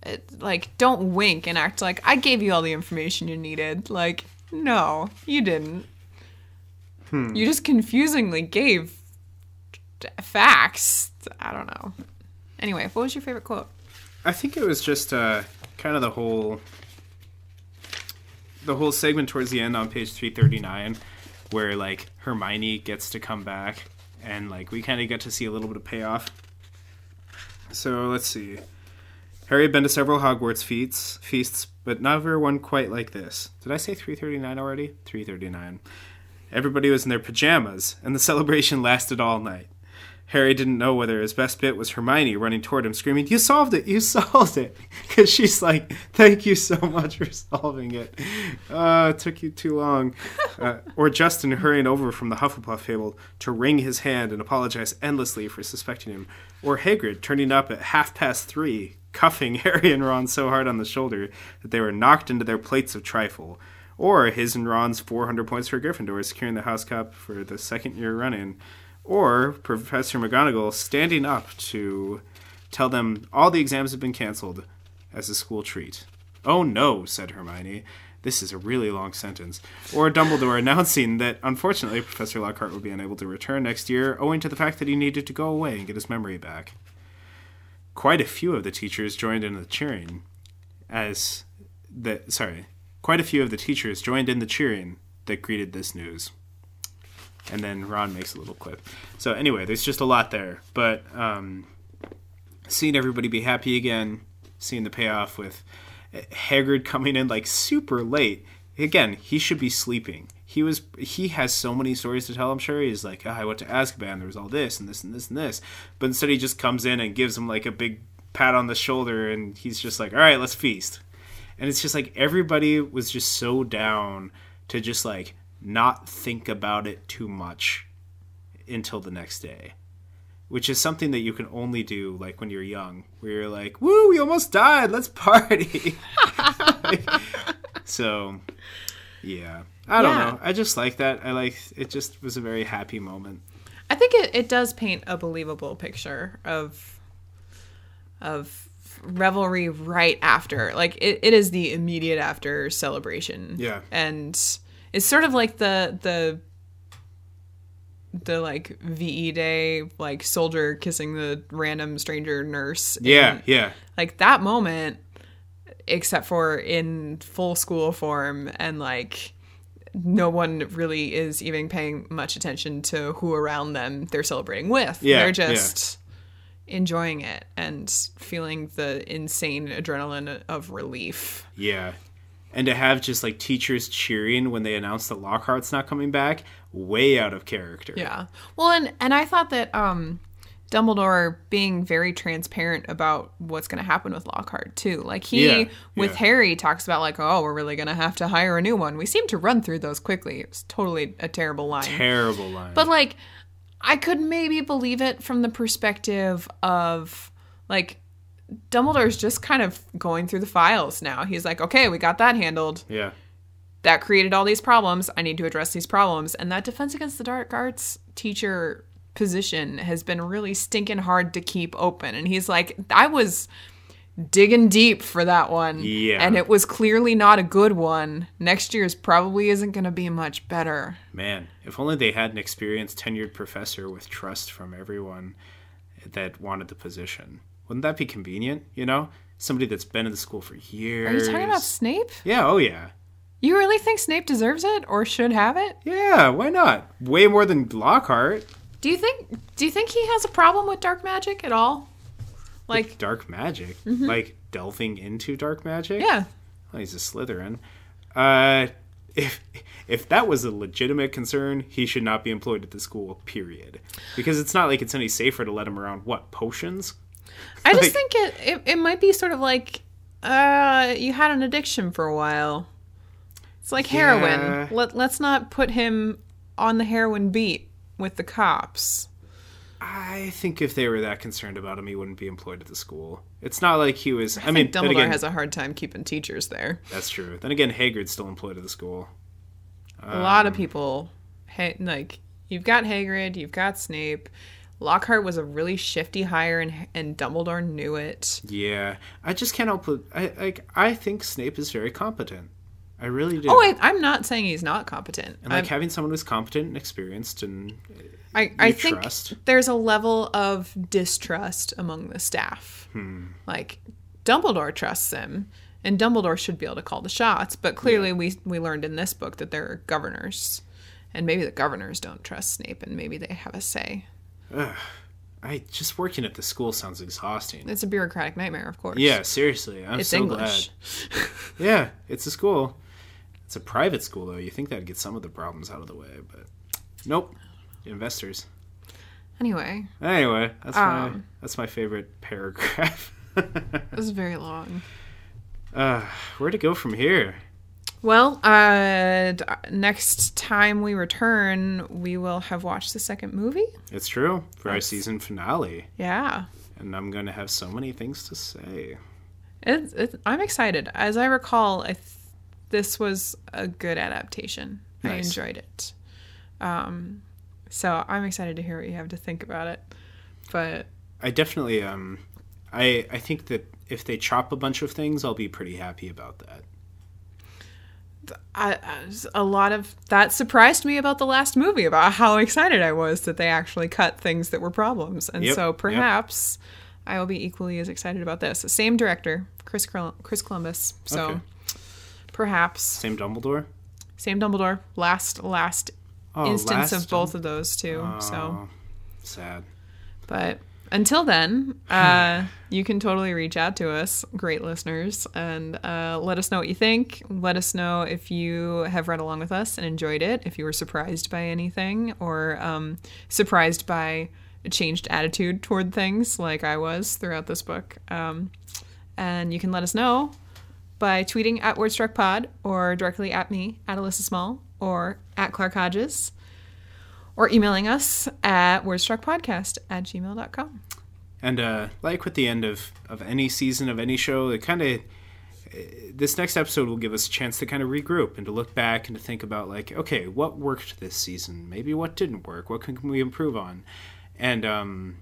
it, like, don't wink and act like I gave you all the information you needed. Like, no, you didn't. Hmm. You just confusingly gave facts. I don't know. Anyway, what was your favorite quote? I think it was just uh, kind of the whole the whole segment towards the end on page 339 where like Hermione gets to come back and like we kind of get to see a little bit of payoff. So, let's see. Harry had been to several Hogwarts feasts, feasts, but never one quite like this. Did I say 339 already? 339. Everybody was in their pajamas, and the celebration lasted all night. Harry didn't know whether his best bit was Hermione running toward him, screaming, You solved it! You solved it! Because she's like, Thank you so much for solving it. Uh, it took you too long. Uh, or Justin hurrying over from the Hufflepuff table to wring his hand and apologize endlessly for suspecting him. Or Hagrid turning up at half past three, cuffing Harry and Ron so hard on the shoulder that they were knocked into their plates of trifle. Or his and Ron's 400 points for Gryffindor securing the House Cup for the second year running or Professor McGonagall standing up to tell them all the exams have been canceled as a school treat. Oh no, said Hermione. This is a really long sentence. Or Dumbledore announcing that unfortunately Professor Lockhart will be unable to return next year owing to the fact that he needed to go away and get his memory back. Quite a few of the teachers joined in the cheering as the sorry, quite a few of the teachers joined in the cheering that greeted this news and then Ron makes a little quip. So anyway, there's just a lot there, but um, seeing everybody be happy again, seeing the payoff with Hagrid coming in like super late. Again, he should be sleeping. He was he has so many stories to tell. I'm sure he's like, oh, I went to Azkaban. There was all this and this and this and this, but instead he just comes in and gives him like a big pat on the shoulder, and he's just like, all right, let's feast. And it's just like everybody was just so down to just like not think about it too much until the next day which is something that you can only do like when you're young where you're like woo we almost died let's party so yeah i don't Yeah. know i just like that i like it just was a very happy moment I think it, it does paint a believable picture of of revelry right after. Like it, it is the immediate after celebration. Yeah. And it's sort of like the the the like VE day, like soldier kissing the random stranger nurse. yeah and, yeah like that moment except for in full school form and like no one really is even paying much attention to who around them they're celebrating with. Yeah, they're yeah. just enjoying it and feeling the insane adrenaline of relief. Yeah. And to have just like teachers cheering when they announced that Lockhart's not coming back, way out of character. Yeah. Well, and and I thought that um Dumbledore being very transparent about what's going to happen with Lockhart too. Like he Yeah, with yeah. Harry talks about like, "Oh, we're really going to have to hire a new one." We seem to run through those quickly. It was totally a terrible line. Terrible line. But like I could maybe believe it from the perspective of like Dumbledore's just kind of going through the files now. He's like, "Okay, we got that handled. yeah. That created all these problems. I need to address these problems." And that defense against the dark arts teacher position has been really stinking hard to keep open. And he's like, "I was digging deep for that one. Yeah. And it was clearly not a good one. Next year's probably isn't going to be much better." Man, if only they had an experienced tenured professor with trust from everyone that wanted the position. Wouldn't that be convenient, you know? Somebody that's been in the school for years. Are you talking about Snape? Yeah, oh yeah. You really think Snape deserves it or should have it? Yeah, why not? Way more than Lockhart. Do you think do you think he has a problem with dark magic at all? Like Dark magic. Like delving into dark magic? Mm-hmm. yeah. Well, he's a Slytherin. Uh, if if that was a legitimate concern, he should not be employed at the school. Period. Because it's not like it's any safer to let him around. What potions? I just Like- think it, it it might be sort of like uh you had an addiction for a while. It's like Yeah. heroin. Let let's not put him on the heroin beat with the cops. I think if they were that concerned about him, he wouldn't be employed at the school. It's not like he was. I, I mean, Dumbledore again, has a hard time keeping teachers there. that's true. Then again, Hagrid's still employed at the school. a lot Um, of people ha- like you've got Hagrid, you've got Snape. Lockhart was a really shifty hire and and Dumbledore knew it. Yeah, I just can't help. but- I like. I think Snape is very competent. I really do. Oh, I, I'm not saying he's not competent. and like I'm- having someone who's competent and experienced and I, I think trust. there's a level of distrust among the staff. Hmm. Like Dumbledore trusts him, and Dumbledore should be able to call the shots. But clearly, we we learned in this book that there are governors, and maybe the governors don't trust Snape, and maybe they have a say. I just working at the school sounds exhausting. It's a bureaucratic nightmare, of course. Yeah, seriously, I'm it's so English. glad. Yeah, it's a school. It's a private school though. You think that'd get some of the problems out of the way, but nope. Investors. Anyway, Anyway, that's my Um. that's my favorite paragraph. it was very long. uh, where to go from here? Well, uh, d- next time we return, we will have watched the second movie. It's true for our That's- season finale, Yeah. and I'm going to have so many things to say. It's, it's, I'm excited. As I recall, I th- this was a good adaptation. I Nice. enjoyed it. Um, so I'm excited to hear what you have to think about it. But I definitely um, I I think that if they chop a bunch of things, I'll be pretty happy about that. I, I- a lot of that surprised me about the last movie about how excited I was that they actually cut things that were problems. And Yep, so yep. perhaps I will be equally as excited about this. Same director, Chris Col- Chris Columbus. So Okay. perhaps Same Dumbledore. same Dumbledore. Last last Oh, instance last of both of those two. so Oh, sad. But until then, uh, you can totally reach out to us, great listeners, and uh, let us know what you think. Let us know if you have read along with us and enjoyed it, if you were surprised by anything, or um, surprised by a changed attitude toward things like I was throughout this book. Um, and you can let us know by tweeting at WordstruckPod or directly at me, at Alyssa Small, or at Clark Hodges or emailing us at wordstruckpodcast at gmail.com. And uh, like with the end of, of any season of any show, it kind of this next episode will give us a chance to kind of regroup and to look back and to think about like, okay, what worked this season? Maybe what didn't work? What can, can we improve on? And um,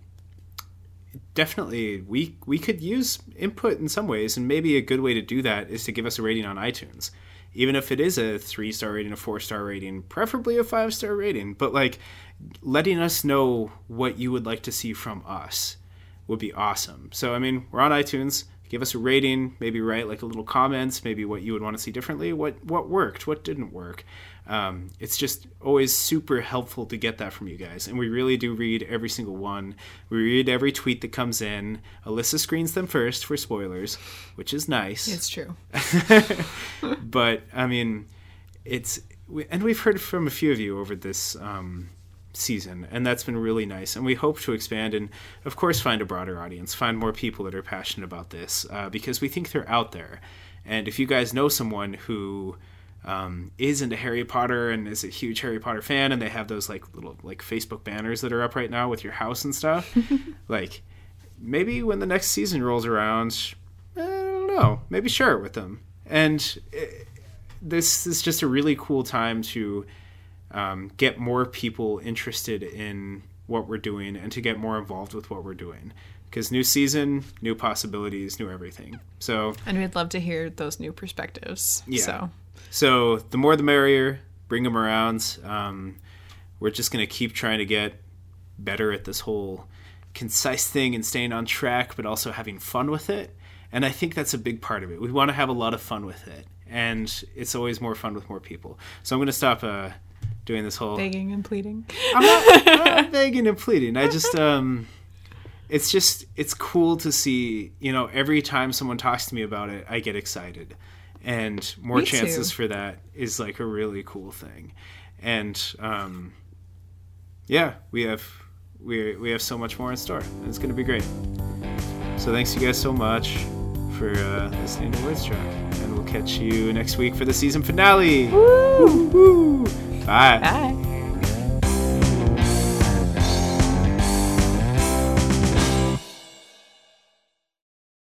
definitely, we we could use input in some ways, and maybe a good way to do that is to give us a rating on iTunes. Even if it is a three star rating, a four star rating, preferably a five star rating, but like letting us know what you would like to see from us would be awesome. So, I mean, we're on iTunes. give us a rating, maybe write like a little comments, maybe what you would want to see differently, what what worked, what didn't work. Um, it's just always super helpful to get that from you guys, and we really do read every single one. We read every tweet that comes in. Alyssa screens them first for spoilers, which is nice. It's true. but I mean, it's and we've heard from a few of you over this um, season, and that's been really nice. And we hope to expand and, of course, find a broader audience, find more people that are passionate about this, uh, because we think they're out there. And if you guys know someone who um, is into Harry Potter and is a huge Harry Potter fan, and they have those like little like Facebook banners that are up right now with your house and stuff, like maybe when the next season rolls around, I don't know, maybe share it with them. And it, this is just a really cool time to um, get more people interested in what we're doing and to get more involved with what we're doing. Because new season new possibilities new everything. So and we'd love to hear those new perspectives. Yeah. So, so the more the merrier bring them around um, we're just going to keep trying to get better at this whole concise thing and staying on track but also having fun with it and i think that's a big part of it we want to have a lot of fun with it and it's always more fun with more people so i'm going to stop uh, doing this whole begging and pleading. I'm not, I'm not begging and pleading. I just um, it's just it's cool to see. You know, every time someone talks to me about it, I get excited, and more me chances too. for that is like a really cool thing. And um, yeah, we have we we have so much more in store, and it's going to be great. So thanks you guys so much for uh, listening to Wordstruck, and we'll catch you next week for the season finale. Woo! Woo! Bye. Bye.